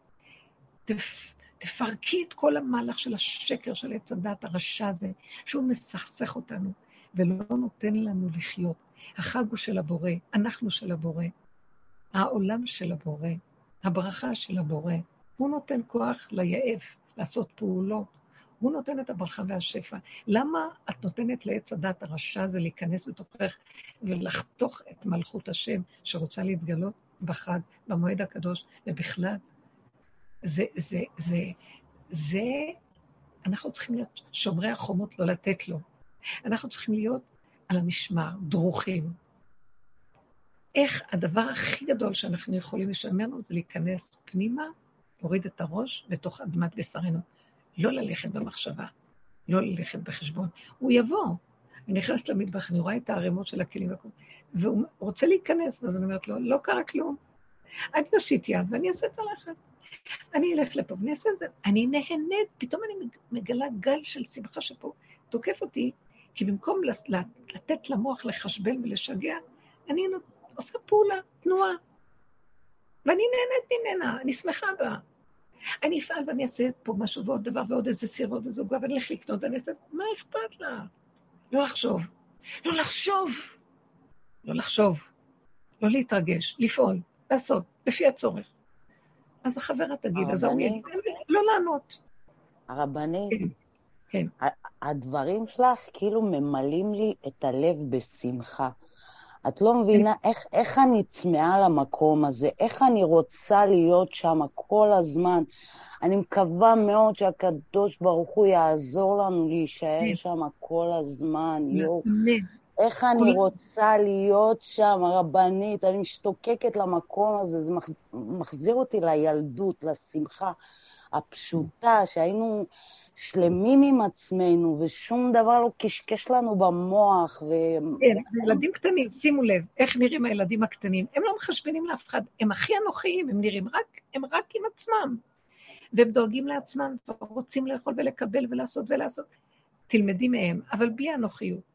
תפ, תפרקי את כל המהלך של השקר של עץ הדת הרשע הזה, שהוא מסכסך אותנו ולא נותן לנו לחיות. החג הוא של הבורא, אנחנו של הבורא, העולם של הבורא, הברכה של הבורא. הוא נותן כוח ליעף לעשות פעולות. הוא נותן את הברכה והשפע. למה את נותנת לעץ הדת הרשע הזה להיכנס בתוכך ולחתוך את מלכות השם שרוצה להתגלות בחג, במועד הקדוש, ובכלל זה, זה, זה, זה, אנחנו צריכים להיות שומרי החומות, לא לתת לו. אנחנו צריכים להיות על המשמר, דרוכים. איך הדבר הכי גדול שאנחנו יכולים לשמר לנו זה להיכנס פנימה, להוריד את הראש לתוך אדמת בשרנו. לא ללכת במחשבה, לא ללכת בחשבון. הוא יבוא. אני נכנסת למטבח, אני רואה את הערימות של הכלים, והוא רוצה להיכנס, ואז אני אומרת לו, לא קרה כלום. אני אושיט יד ואני אעשה את הלכת. אני אלך לפה ואני אעשה את זה. אני נהנית, פתאום אני מגלה גל של שמחה שפה תוקף אותי, כי במקום לתת למוח לחשבן ולשגע, אני עושה פעולה, תנועה. ואני נהנית ממנה, אני שמחה בה. אני אפעל ואני אעשה פה משהו ועוד דבר ועוד איזה סיר ועוד איזה עוגה ואני אלך לקנות, אני אעשה... מה אכפת לה? לא לחשוב. לא לחשוב. לא לחשוב. לא להתרגש, לפעול, לעשות, לפי הצורך. אז החברה תגיד, אז ההוא יגיד, לא לענות. הרבנית, כן, כן. הדברים שלך כאילו ממלאים לי את הלב בשמחה. את לא מבינה איך, איך אני צמאה למקום הזה, איך אני רוצה להיות שם כל הזמן. אני מקווה מאוד שהקדוש ברוך הוא יעזור לנו להישאר כן. שם כל הזמן. יואו, איך אני רוצה להיות שם, הרבנית, אני משתוקקת למקום הזה, זה מחזיר אותי לילדות, לשמחה הפשוטה, שהיינו שלמים עם עצמנו, ושום דבר לא קשקש לנו במוח. ו... כן, ילדים קטנים, שימו לב, איך נראים הילדים הקטנים. הם לא מחשבנים לאף אחד, הם הכי אנוכיים, הם נראים רק, הם רק עם עצמם. והם דואגים לעצמם, ורוצים לאכול ולקבל ולעשות ולעשות. תלמדי מהם, אבל בלי אנוכיות.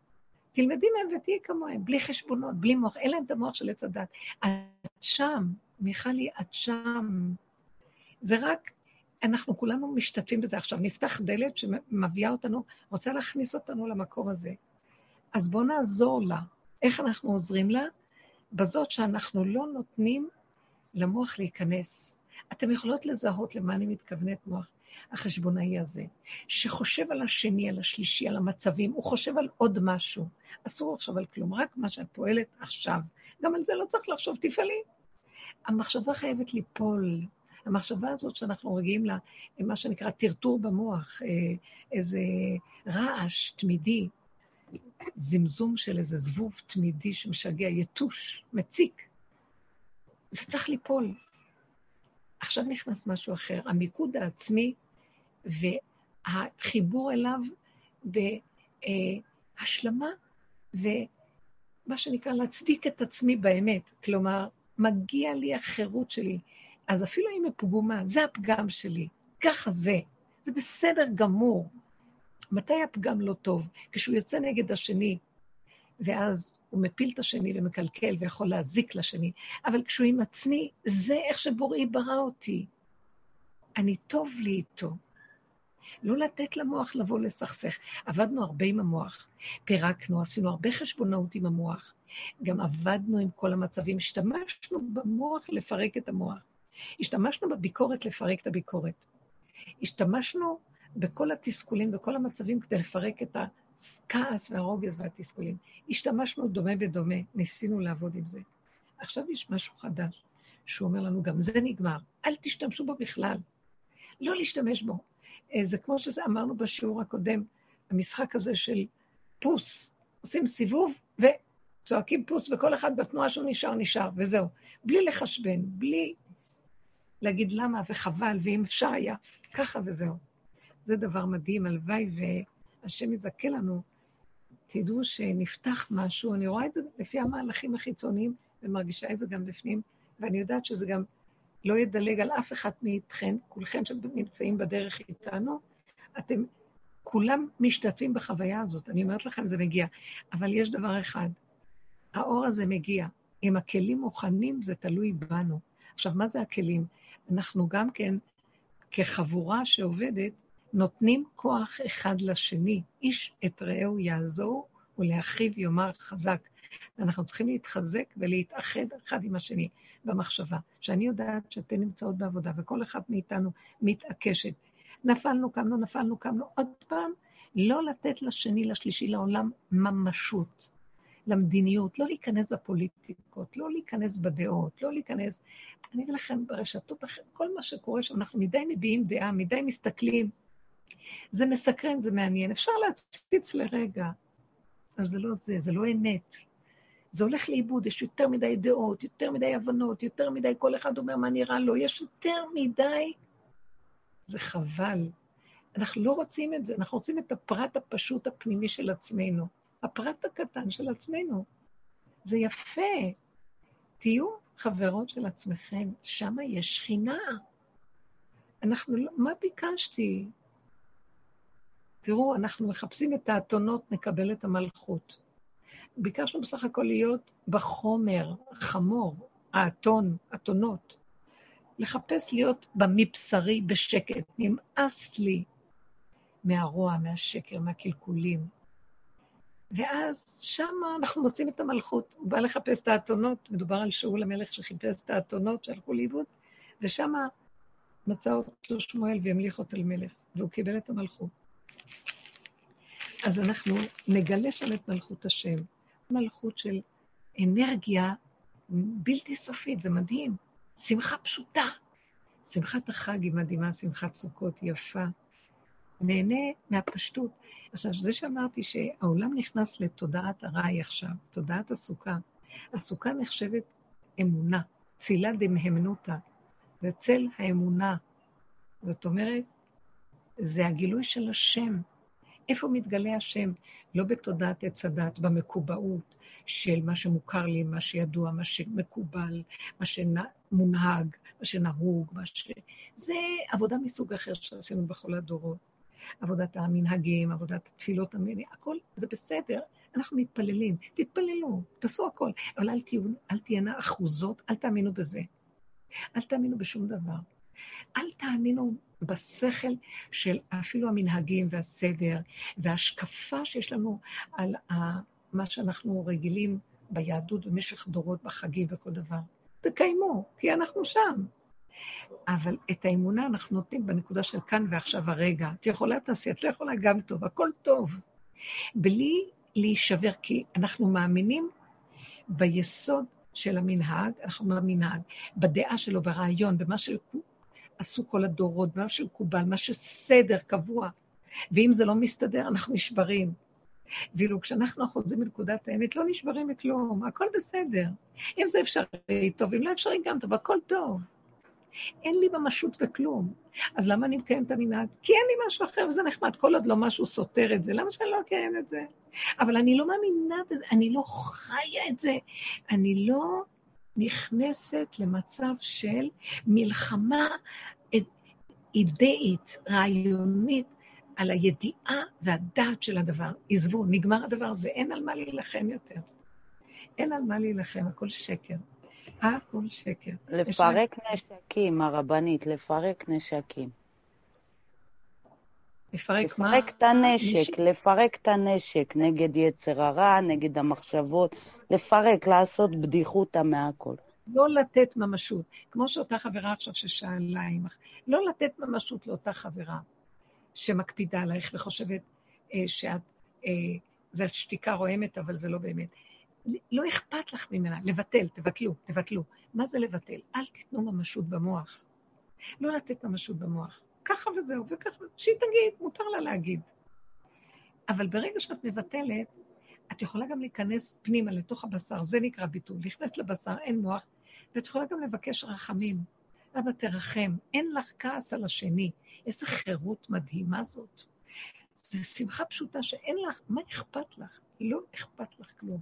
תלמדי מהם ותהיי כמוהם, בלי חשבונות, בלי מוח, אין להם את המוח של עץ הדת. את שם, מיכלי, את שם. זה רק, אנחנו כולנו משתתפים בזה. עכשיו, נפתח דלת שמביאה אותנו, רוצה להכניס אותנו למקום הזה. אז בואו נעזור לה. איך אנחנו עוזרים לה? בזאת שאנחנו לא נותנים למוח להיכנס. אתם יכולות לזהות למה אני מתכוונת מוח החשבונאי הזה, שחושב על השני, על השלישי, על המצבים, הוא חושב על עוד משהו. אסור לחשוב על כלום, רק מה שאת פועלת עכשיו. גם על זה לא צריך לחשוב, תפעלי. המחשבה חייבת ליפול. המחשבה הזאת שאנחנו רגילים לה, מה שנקרא טרטור במוח, אה, איזה רעש תמידי, זמזום של איזה זבוב תמידי שמשגע, יתוש, מציק. זה צריך ליפול. עכשיו נכנס משהו אחר, המיקוד העצמי והחיבור אליו בהשלמה ומה שנקרא להצדיק את עצמי באמת. כלומר, מגיע לי החירות שלי. אז אפילו אם היא פגומה, זה הפגם שלי, ככה זה. זה בסדר גמור. מתי הפגם לא טוב? כשהוא יוצא נגד השני, ואז הוא מפיל את השני ומקלקל ויכול להזיק לשני, אבל כשהוא עם עצמי, זה איך שבוראי ברא אותי. אני טוב לי איתו. לא לתת למוח לבוא לסכסך. עבדנו הרבה עם המוח, פירקנו, עשינו הרבה חשבונאות עם המוח. גם עבדנו עם כל המצבים, השתמשנו במוח לפרק את המוח. השתמשנו בביקורת לפרק את הביקורת. השתמשנו בכל התסכולים, בכל המצבים, כדי לפרק את הכעס והרוגז והתסכולים. השתמשנו דומה בדומה, ניסינו לעבוד עם זה. עכשיו יש משהו חדש, שהוא אומר לנו, גם זה נגמר, אל תשתמשו בו בכלל. לא להשתמש בו. אה, זה כמו שאמרנו בשיעור הקודם, המשחק הזה של פוס. עושים סיבוב וצועקים פוס, וכל אחד בתנועה שהוא נשאר, נשאר, וזהו. בלי לחשבן, בלי להגיד למה וחבל, ואם אפשר היה, ככה וזהו. זה דבר מדהים, הלוואי והשם יזכה לנו. תדעו שנפתח משהו, אני רואה את זה לפי המהלכים החיצוניים, ומרגישה את זה גם בפנים, ואני יודעת שזה גם לא ידלג על אף אחד מאיתכם, כולכם שנמצאים בדרך איתנו, אתם כולם משתתפים בחוויה הזאת, אני אומרת לכם, זה מגיע. אבל יש דבר אחד, האור הזה מגיע. אם הכלים מוכנים, זה תלוי בנו. עכשיו, מה זה הכלים? אנחנו גם כן, כחבורה שעובדת, נותנים כוח אחד לשני. איש את רעהו יעזור ולאחיו יאמר חזק. ואנחנו צריכים להתחזק ולהתאחד אחד עם השני במחשבה. שאני יודעת שאתן נמצאות בעבודה, וכל אחד מאיתנו מתעקשת. נפלנו, קמנו, נפלנו, קמנו, עוד פעם, לא לתת לשני, לשלישי, לעולם ממשות, למדיניות, לא להיכנס בפוליטיקות, לא להיכנס בדעות, לא להיכנס... אני אגיד לכם, ברשתות, כל מה שקורה שם, אנחנו מדי מביעים דעה, מדי מסתכלים. זה מסקרן, זה מעניין. אפשר להציץ לרגע, אבל זה לא זה, זה לא אמת. זה הולך לאיבוד, יש יותר מדי דעות, יותר מדי הבנות, יותר מדי, כל אחד אומר מה נראה לו, יש יותר מדי, זה חבל. אנחנו לא רוצים את זה, אנחנו רוצים את הפרט הפשוט הפנימי של עצמנו, הפרט הקטן של עצמנו. זה יפה. תהיו חברות של עצמכם, שם יש שכינה. אנחנו, לא, מה ביקשתי? תראו, אנחנו מחפשים את האתונות, נקבל את המלכות. ביקשנו בסך הכל להיות בחומר, חמור, האתון, אתונות. לחפש להיות במבשרי בשקט. נמאס לי מהרוע, מהשקר, מהקלקולים. ואז שם אנחנו מוצאים את המלכות. הוא בא לחפש את האתונות, מדובר על שאול המלך שחיפש את האתונות שהלכו לאיבוד, ושם מצא אותו שמואל והמליך אותו למלך, והוא קיבל את המלכות. אז אנחנו נגלה שם את מלכות השם, מלכות של אנרגיה בלתי סופית, זה מדהים. שמחה פשוטה. שמחת החג היא מדהימה, שמחת סוכות יפה. נהנה מהפשטות. עכשיו, זה שאמרתי שהעולם נכנס לתודעת הרעי עכשיו, תודעת הסוכה, הסוכה נחשבת אמונה, צילה דמהמנותא, זה צל האמונה. זאת אומרת, זה הגילוי של השם. איפה מתגלה השם? לא בתודעת עץ הדת, במקובעות של מה שמוכר לי, מה שידוע, מה שמקובל, מה שמונהג, מה שנהוג, מה ש... זה עבודה מסוג אחר שעשינו בכל הדורות. עבודת המנהגים, עבודת התפילות המדינה, הכל זה בסדר, אנחנו מתפללים, תתפללו, תעשו הכל, אבל אל, תהיו, אל תהיינה אחוזות, אל תאמינו בזה. אל תאמינו בשום דבר. אל תאמינו בשכל של אפילו המנהגים והסדר וההשקפה שיש לנו על מה שאנחנו רגילים ביהדות במשך דורות בחגים וכל דבר. תקיימו, כי אנחנו שם. אבל את האמונה אנחנו נותנים בנקודה של כאן ועכשיו הרגע. את יכולה תעשי, את לא יכולה גם טוב, הכל טוב. בלי להישבר, כי אנחנו מאמינים ביסוד של המנהג, אנחנו במנהג, בדעה שלו, ברעיון, במה שעשו כל הדורות, במה שמקובל, מה שסדר קבוע. ואם זה לא מסתדר, אנחנו נשברים. ואילו כשאנחנו חוזרים מנקודת האמת, לא נשברים מכלום, הכל בסדר. אם זה אפשרי, טוב, אם לא אפשרי, גם טוב, הכל טוב. אין לי ממשות בכלום. אז למה אני מקיים את המנהג? כי אין לי משהו אחר וזה נחמד, כל עוד לא משהו סותר את זה, למה שאני לא אקיים את זה? אבל אני לא מאמינה בזה, אני לא חיה את זה, אני לא נכנסת למצב של מלחמה אידאית, רעיונית, על הידיעה והדעת של הדבר. עזבו, נגמר הדבר הזה, אין על מה להילחם יותר. אין על מה להילחם, הכל שקר. הכל שקר. לפרק נשקים, הרבנית, לפרק נשקים. לפרק מה? לפרק את הנשק, לפרק את הנשק נגד יצר הרע, נגד המחשבות, לפרק, לעשות בדיחותא מהכל. לא לתת ממשות. כמו שאותה חברה עכשיו ששאלה עמך, לא לתת ממשות לאותה חברה שמקפידה עלייך וחושבת אה, שאת, אה, זה שתיקה רועמת, אבל זה לא באמת. לא אכפת לך ממנה, לבטל, תבטלו, תבטלו. מה זה לבטל? אל תיתנו ממשות במוח. לא לתת ממשות במוח. ככה וזהו, וככה, שהיא תגיד, מותר לה להגיד. אבל ברגע שאת מבטלת, את יכולה גם להיכנס פנימה לתוך הבשר, זה נקרא ביטול. נכנס לבשר, אין מוח, ואת יכולה גם לבקש רחמים. אבא, תרחם, אין לך כעס על השני. איזה חירות מדהימה זאת. זו שמחה פשוטה שאין לך, מה אכפת לך? לא אכפת לך כלום.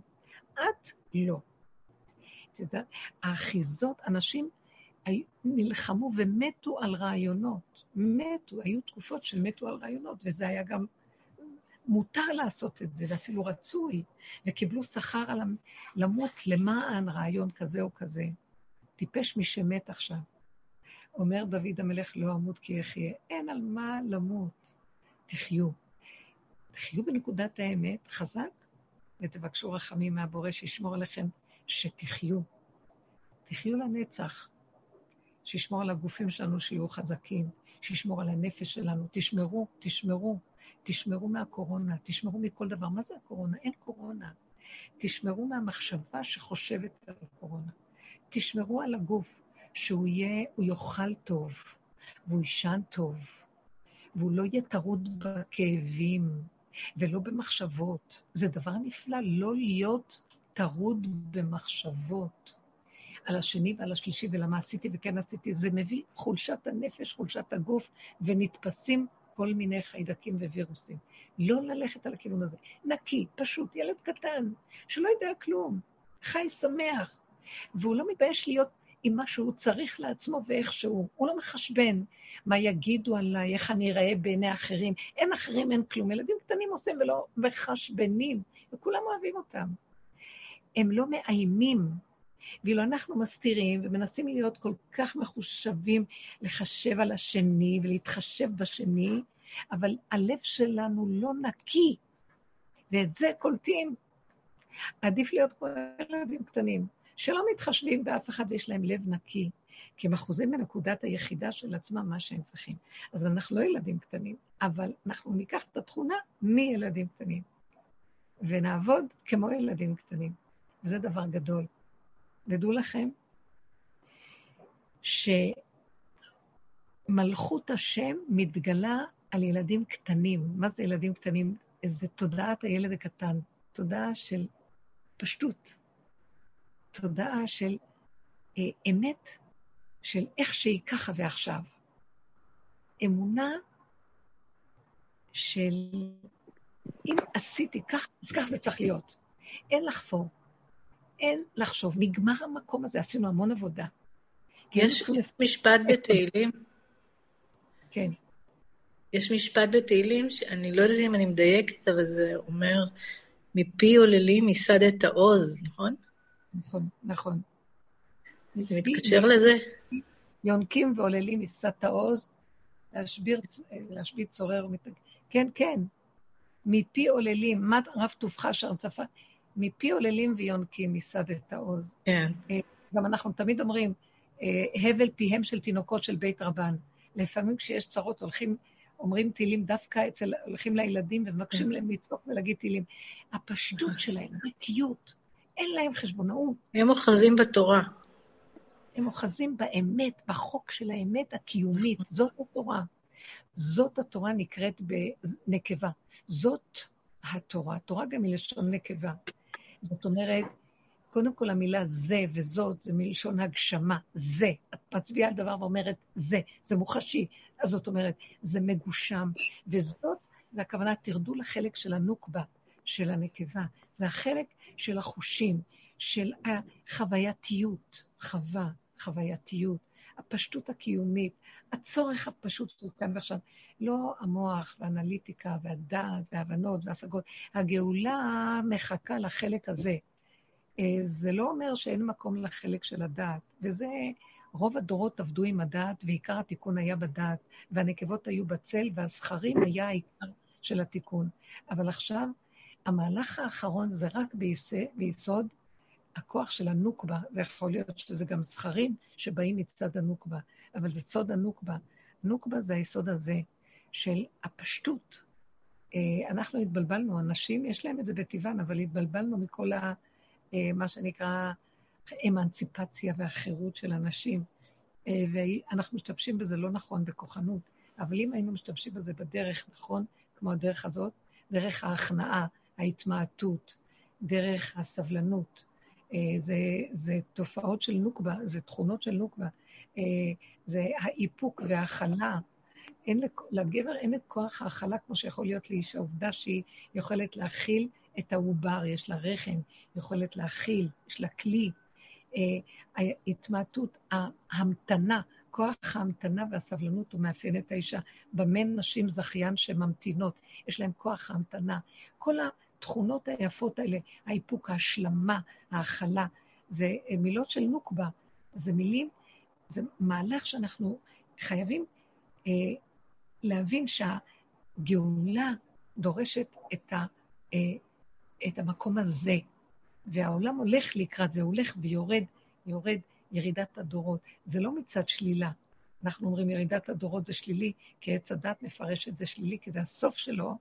את לא. האחיזות, אנשים נלחמו ומתו על רעיונות. מתו, היו תקופות שמתו על רעיונות, וזה היה גם מותר לעשות את זה, ואפילו רצוי, וקיבלו שכר על למות למען רעיון כזה או כזה. טיפש מי שמת עכשיו. אומר דוד המלך, לא אמות כי אחיה. אין על מה למות. תחיו. תחיו בנקודת האמת, חזק, ותבקשו רחמים מהבורא שישמור עליכם, שתחיו. תחיו לנצח. שישמור על הגופים שלנו שיהיו חזקים, שישמור על הנפש שלנו. תשמרו, תשמרו, תשמרו מהקורונה, תשמרו מכל דבר. מה זה הקורונה? אין קורונה. תשמרו מהמחשבה שחושבת על הקורונה. תשמרו על הגוף, שהוא יהיה, הוא יאכל טוב, והוא יישן טוב, והוא לא יהיה טרוד בכאבים, ולא במחשבות. זה דבר נפלא, לא להיות טרוד במחשבות על השני ועל השלישי ולמה עשיתי וכן עשיתי. זה מביא חולשת הנפש, חולשת הגוף, ונתפסים כל מיני חיידקים ווירוסים. לא ללכת על הכיוון הזה. נקי, פשוט, ילד קטן, שלא יודע כלום, חי שמח, והוא לא מתבייש להיות עם מה שהוא צריך לעצמו ואיך שהוא. הוא לא מחשבן מה יגידו עליי, איך אני אראה בעיני אחרים. אין אחרים, אין כלום. ילדים קטנים עושים ולא מחשבנים, וכולם אוהבים אותם. הם לא מאיימים, ואילו אנחנו מסתירים ומנסים להיות כל כך מחושבים לחשב על השני ולהתחשב בשני, אבל הלב שלנו לא נקי, ואת זה קולטים. עדיף להיות כמו ילדים קטנים, שלא מתחשבים באף אחד ויש להם לב נקי, כי הם אחוזים מנקודת היחידה של עצמם, מה שהם צריכים. אז אנחנו לא ילדים קטנים, אבל אנחנו ניקח את התכונה מילדים קטנים, ונעבוד כמו ילדים קטנים. וזה דבר גדול. ודעו לכם שמלכות השם מתגלה על ילדים קטנים. מה זה ילדים קטנים? זה תודעת הילד הקטן, תודעה של פשטות, תודעה של אה, אמת, של איך שהיא ככה ועכשיו. אמונה של אם עשיתי כך, אז כך זה צריך להיות. אין לחפור, אין לחשוב. נגמר המקום הזה, עשינו המון עבודה. יש משפט בתהילים? כן. יש משפט בתהילים, שאני לא יודעת אם אני מדייקת, אבל זה אומר, מפי עוללים ייסדת העוז, נכון? נכון, נכון. זה מתקשר לזה? יונקים ועוללים ייסדת העוז, להשבית צורר ומתג... כן, כן. מפי עוללים, מה רב טובך אשר צפה? מפי עוללים ויונקים ייסדת העוז. כן. אה, גם אנחנו תמיד אומרים, אה, הבל פיהם של תינוקות של בית רבן. לפעמים כשיש צרות הולכים, אומרים תהילים דווקא אצל, הולכים לילדים ומבקשים להם לצעוק ולהגיד תהילים. הפשטות שלהם, ריקיות, אין להם חשבונאות. הם אוחזים בתורה. הם אוחזים באמת, בחוק של האמת הקיומית. זאת התורה. זאת התורה נקראת בנקבה. זאת התורה. תורה גם מלשון נקבה. זאת אומרת, קודם כל המילה זה וזאת זה מלשון הגשמה, זה. את מצביעה על דבר ואומרת זה, זה מוחשי. אז זאת אומרת, זה מגושם, וזאת, זה הכוונה, תרדו לחלק של הנוקבה, של הנקבה. זה החלק של החושים, של החווייתיות, חווה, חווייתיות, הפשטות הקיומית, הצורך הפשוט הוא כאן ועכשיו. לא המוח והאנליטיקה והדעת וההבנות וההשגות. הגאולה מחכה לחלק הזה. אה, זה לא אומר שאין מקום לחלק של הדעת, וזה, רוב הדורות עבדו עם הדעת, ועיקר התיקון היה בדעת, והנקבות היו בצל, והזכרים היה העיקר של התיקון. אבל עכשיו, המהלך האחרון זה רק ביסוד הכוח של הנוקבה, זה יכול להיות שזה גם זכרים שבאים מצד הנוקבה, אבל זה סוד הנוקבה. נוקבה זה היסוד הזה של הפשטות. אה, אנחנו התבלבלנו, אנשים, יש להם את זה בטבען, אבל התבלבלנו מכל ה... אה, מה שנקרא אמנציפציה והחירות של אנשים, אה, ואנחנו משתמשים בזה לא נכון, בכוחנות, אבל אם היינו משתמשים בזה בדרך נכון, כמו הדרך הזאת, דרך ההכנעה, ההתמעטות, דרך הסבלנות, זה, זה תופעות של נוקבה, זה תכונות של נוקבה, זה האיפוק וההכלה. אין, לגבר אין את כוח ההכלה כמו שיכול להיות לאיש, העובדה שהיא יכולת להכיל את העובר, יש לה רחם, יכולת להכיל, יש לה כלי. אה, ההתמעטות, ההמתנה, כוח ההמתנה והסבלנות הוא מאפיין את האישה. במה נשים זכיין שממתינות, יש להן כוח ההמתנה. כל התכונות היפות האלה, האיפוק, ההשלמה, ההכלה, זה מילות של נוקבה. זה מילים, זה מהלך שאנחנו חייבים אה, להבין שהגאולה דורשת את ה... אה, את המקום הזה. והעולם הולך לקראת זה, הולך ויורד, יורד ירידת הדורות. זה לא מצד שלילה. אנחנו אומרים ירידת הדורות זה שלילי, כי עץ הדת מפרש את זה שלילי, כי זה הסוף שלו,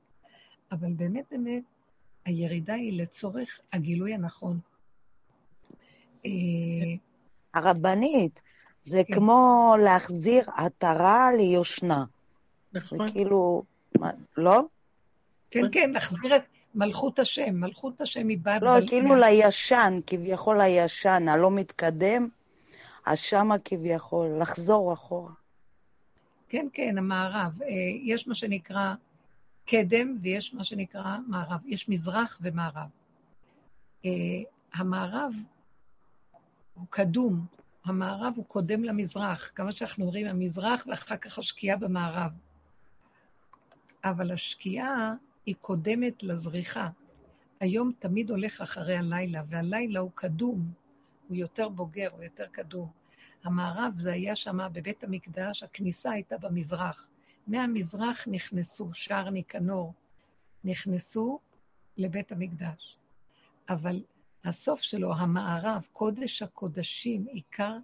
אבל באמת באמת הירידה היא לצורך הגילוי הנכון. אה, הרבנית, זה כן. כמו להחזיר עטרה ליושנה. נכון. זה כאילו, מה, לא? כן, כן, להחזיר את, מלכות השם, מלכות השם היא באה... לא, בל... כאילו לישן, כביכול לישן, הלא מתקדם, אז שמה כביכול, לחזור אחורה. כן, כן, המערב. אה, יש מה שנקרא קדם ויש מה שנקרא מערב. יש מזרח ומערב. אה, המערב הוא קדום, המערב הוא קודם למזרח. כמה שאנחנו אומרים, המזרח ואחר כך השקיעה במערב. אבל השקיעה היא קודמת לזריחה. היום תמיד הולך אחרי הלילה, והלילה הוא קדום, הוא יותר בוגר, הוא יותר קדום. המערב זה היה שם בבית המקדש, הכניסה הייתה במזרח. מהמזרח נכנסו, שער ניקנור, נכנסו לבית המקדש. אבל הסוף שלו, המערב, קודש הקודשים, עיקר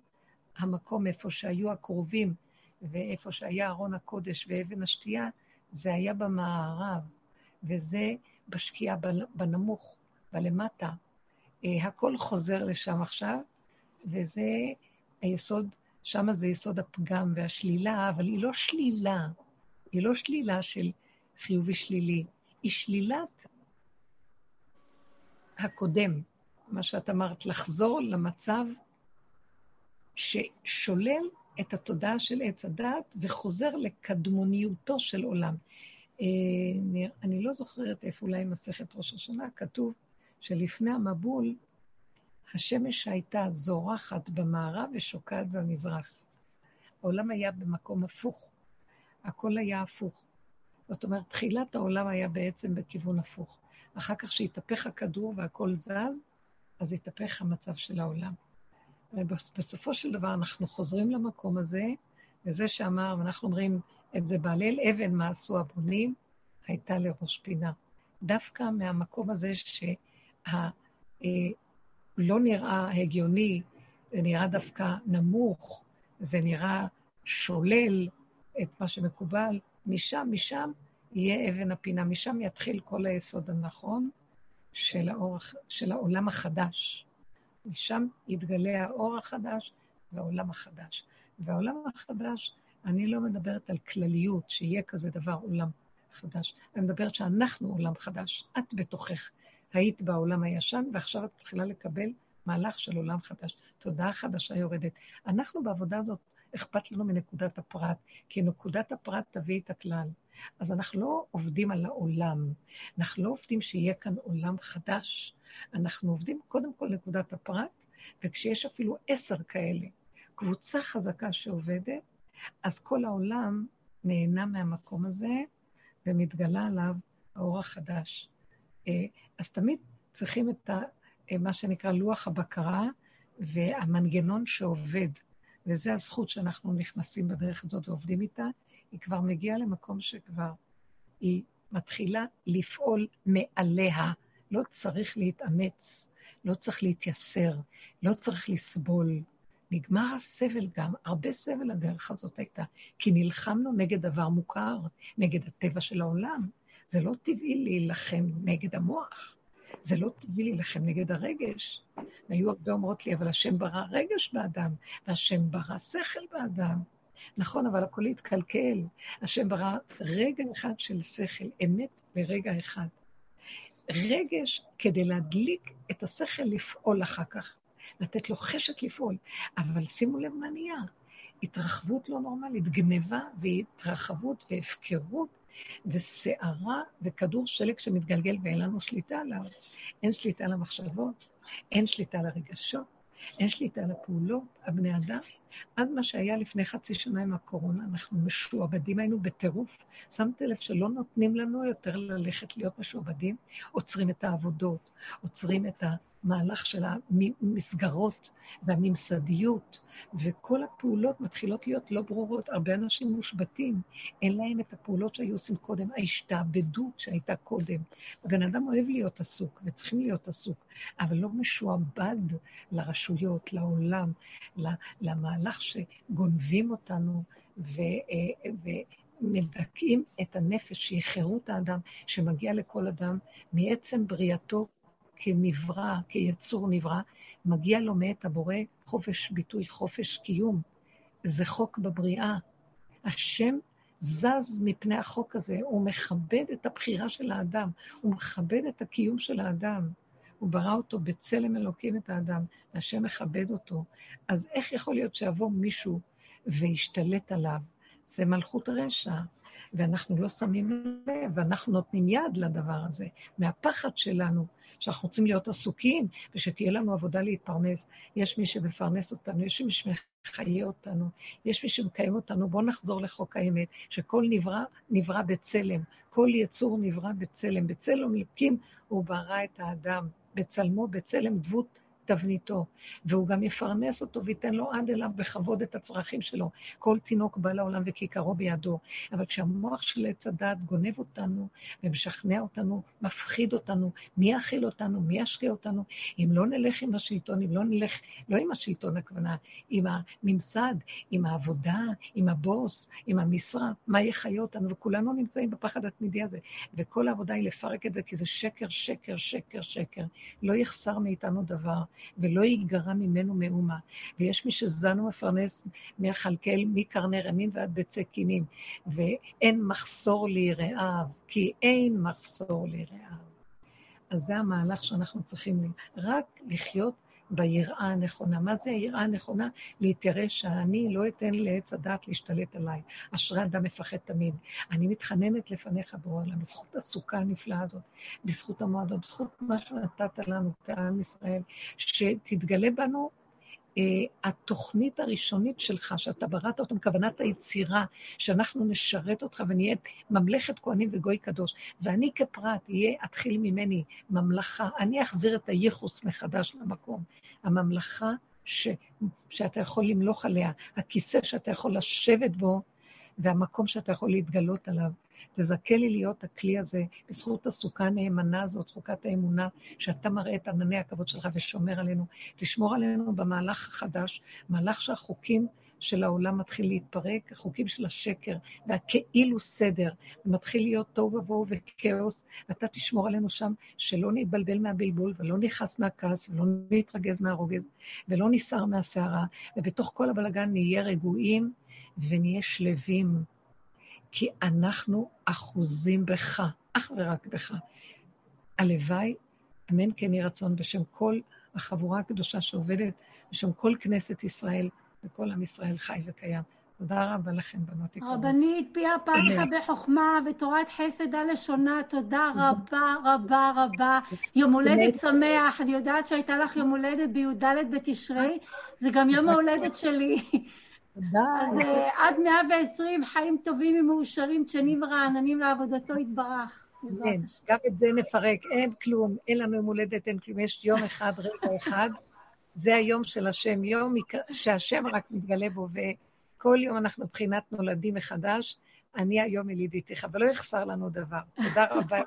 המקום איפה שהיו הקרובים ואיפה שהיה ארון הקודש ואבן השתייה, זה היה במערב, וזה בשקיעה בנמוך, בלמטה. אה, הכל חוזר לשם עכשיו, וזה היסוד, שם זה יסוד הפגם והשלילה, אבל היא לא שלילה, היא לא שלילה של חיובי שלילי, היא שלילת הקודם, מה שאת אמרת, לחזור למצב ששולל את התודעה של עץ הדת וחוזר לקדמוניותו של עולם. אה, אני לא זוכרת איפה אולי מסכת ראש השנה, כתוב שלפני המבול, השמש הייתה זורחת במערב ושוקעת במזרח. העולם היה במקום הפוך, הכל היה הפוך. זאת אומרת, תחילת העולם היה בעצם בכיוון הפוך. אחר כך שהתהפך הכדור והכל זז, אז התהפך המצב של העולם. ובסופו של דבר אנחנו חוזרים למקום הזה, וזה שאמר, ואנחנו אומרים את זה בהלל אבן מה עשו הבונים, הייתה לראש פינה. דווקא מהמקום הזה שלא אה, נראה הגיוני, זה נראה דווקא נמוך, זה נראה שולל את מה שמקובל, משם, משם יהיה אבן הפינה, משם יתחיל כל היסוד הנכון של, האור, של העולם החדש. משם יתגלה האור החדש והעולם החדש. והעולם החדש, אני לא מדברת על כלליות, שיהיה כזה דבר עולם חדש. אני מדברת שאנחנו עולם חדש. את בתוכך היית בעולם הישן, ועכשיו את מתחילה לקבל מהלך של עולם חדש. תודעה חדשה יורדת. אנחנו בעבודה הזאת, אכפת לנו מנקודת הפרט, כי נקודת הפרט תביא את הכלל. אז אנחנו לא עובדים על העולם, אנחנו לא עובדים שיהיה כאן עולם חדש, אנחנו עובדים קודם כל נקודת הפרט, וכשיש אפילו עשר כאלה, קבוצה חזקה שעובדת, אז כל העולם נהנה מהמקום הזה ומתגלה עליו האור החדש. אה, אז תמיד צריכים את ה, אה, מה שנקרא לוח הבקרה והמנגנון שעובד, וזו הזכות שאנחנו נכנסים בדרך הזאת ועובדים איתה, היא כבר מגיעה למקום שכבר היא מתחילה לפעול מעליה. לא צריך להתאמץ, לא צריך להתייסר, לא צריך לסבול. נגמר הסבל גם, הרבה סבל הדרך הזאת הייתה, כי נלחמנו נגד דבר מוכר, נגד הטבע של העולם. זה לא טבעי להילחם נגד המוח, זה לא טבעי להילחם נגד הרגש. היו הרבה אומרות לי, אבל השם ברא רגש באדם, והשם ברא שכל באדם. נכון, אבל הכל התקלקל. השם ברא רגע אחד של שכל, אמת לרגע אחד. רגש כדי להדליק את השכל לפעול אחר כך, לתת לו חשק לפעול. אבל שימו לב מה נהיה, התרחבות לא נורמלית, גניבה והתרחבות והפקרות וסערה וכדור שלג שמתגלגל ואין לנו שליטה עליו. אין שליטה על המחשבות, אין שליטה על הרגשות, אין שליטה על הפעולות, הבני אדם. עד מה שהיה לפני חצי שנה עם הקורונה, אנחנו משועבדים היינו בטירוף. שמת לב שלא נותנים לנו יותר ללכת להיות משועבדים? עוצרים את העבודות, עוצרים את המהלך של המסגרות והממסדיות, וכל הפעולות מתחילות להיות לא ברורות. הרבה אנשים מושבתים, אין להם את הפעולות שהיו עושים קודם, ההשתעבדות שהייתה קודם. הבן אדם אוהב להיות עסוק, וצריכים להיות עסוק, אבל לא משועבד לרשויות, לעולם, למהלך שגונבים אותנו ו, אה, ומדכאים את הנפש, שהיא חירות האדם, שמגיע לכל אדם מעצם בריאתו כנברא, כיצור נברא, מגיע לו מאת הבורא חופש ביטוי, חופש קיום. זה חוק בבריאה. השם זז מפני החוק הזה, הוא מכבד את הבחירה של האדם, הוא מכבד את הקיום של האדם. הוא ברא אותו בצלם אלוקים את האדם, והשם מכבד אותו. אז איך יכול להיות שיבוא מישהו וישתלט עליו? זה מלכות רשע, ואנחנו לא שמים לב, ואנחנו נותנים יד לדבר הזה, מהפחד שלנו, שאנחנו רוצים להיות עסוקים, ושתהיה לנו עבודה להתפרנס. יש מי שמפרנס אותנו, יש מי שמחיה אותנו, יש מי שמקיים אותנו. בואו נחזור לחוק האמת, שכל נברא, נברא בצלם, כל יצור נברא בצלם. בצלם אלוקים הוא ברא את האדם. בצלמו, בצלם דבות תבניתו, והוא גם יפרנס אותו וייתן לו עד אליו בכבוד את הצרכים שלו. כל תינוק בא לעולם וכיכרו בידו. אבל כשהמוח של עץ הדת גונב אותנו ומשכנע אותנו, מפחיד אותנו, מי יאכיל אותנו, מי ישקיע אותנו, אם לא נלך עם השלטון, אם לא נלך, לא עם השלטון הכוונה, עם הממסד, עם העבודה, עם הבוס, עם המשרה, מה יחיה אותנו, וכולנו נמצאים בפחד התמידי הזה. וכל העבודה היא לפרק את זה, כי זה שקר, שקר, שקר, שקר. לא יחסר מאיתנו דבר. ולא ייגרע ממנו מאומה. ויש מי שזן ומפרנס מהכלכל, מקרני רמים ועד בצק קינים, ואין מחסור ליראיו, כי אין מחסור ליראיו. אז זה המהלך שאנחנו צריכים רק לחיות ביראה הנכונה. מה זה היראה הנכונה? להתיירא שאני לא אתן לעץ הדעת להשתלט עליי. אשרי אדם מפחד תמיד. אני מתחננת לפניך בעולם, בזכות הסוכה הנפלאה הזאת, בזכות המועדות, בזכות מה שנתת לנו כעם ישראל, שתתגלה בנו התוכנית הראשונית שלך, שאתה בראת אותם, כוונת היצירה, שאנחנו נשרת אותך ונהיה ממלכת כהנים וגוי קדוש. ואני כפרט אהיה, אתחיל ממני ממלכה, אני אחזיר את הייחוס מחדש למקום. הממלכה ש, שאתה יכול למלוך עליה, הכיסא שאתה יכול לשבת בו, והמקום שאתה יכול להתגלות עליו. תזכה לי להיות הכלי הזה, בזכות הסוכה הנאמנה הזאת, סוכת האמונה, שאתה מראה את ענני הכבוד שלך ושומר עלינו. תשמור עלינו במהלך החדש, מהלך שהחוקים של העולם מתחיל להתפרק, החוקים של השקר והכאילו סדר, ומתחיל להיות תוהו ובוהו וכאוס, ואתה תשמור עלינו שם, שלא נתבלבל מהבלבול, ולא נכעס מהכעס, ולא נתרגז מהרוגז, ולא נסער מהסערה, ובתוך כל הבלגן נהיה רגועים ונהיה שלווים, כי אנחנו אחוזים בך, אך ורק בך. הלוואי, אמן כן יהי רצון, בשם כל החבורה הקדושה שעובדת, בשם כל כנסת ישראל, וכל עם ישראל חי וקיים. תודה רבה לכם, בנות יקרות. רבנית, פי אפתיך בחוכמה ותורת חסד על לשונה, תודה רבה רבה רבה. יום הולדת שמח, אני יודעת שהייתה לך יום הולדת בי"ד בתשרי, זה גם יום ההולדת שלי. אז אה, עד 120 חיים טובים ומאושרים, תשנים ורעננים לעבודתו יתברך. כן, גם את זה נפרק, אין כלום, אין לנו יום הולדת, אין כלום, יש יום אחד, רגע אחד. זה היום של השם, יום שהשם רק מתגלה בו, וכל יום אנחנו מבחינת נולדים מחדש. אני היום ילידיתך, ולא יחסר לנו דבר. תודה רבה.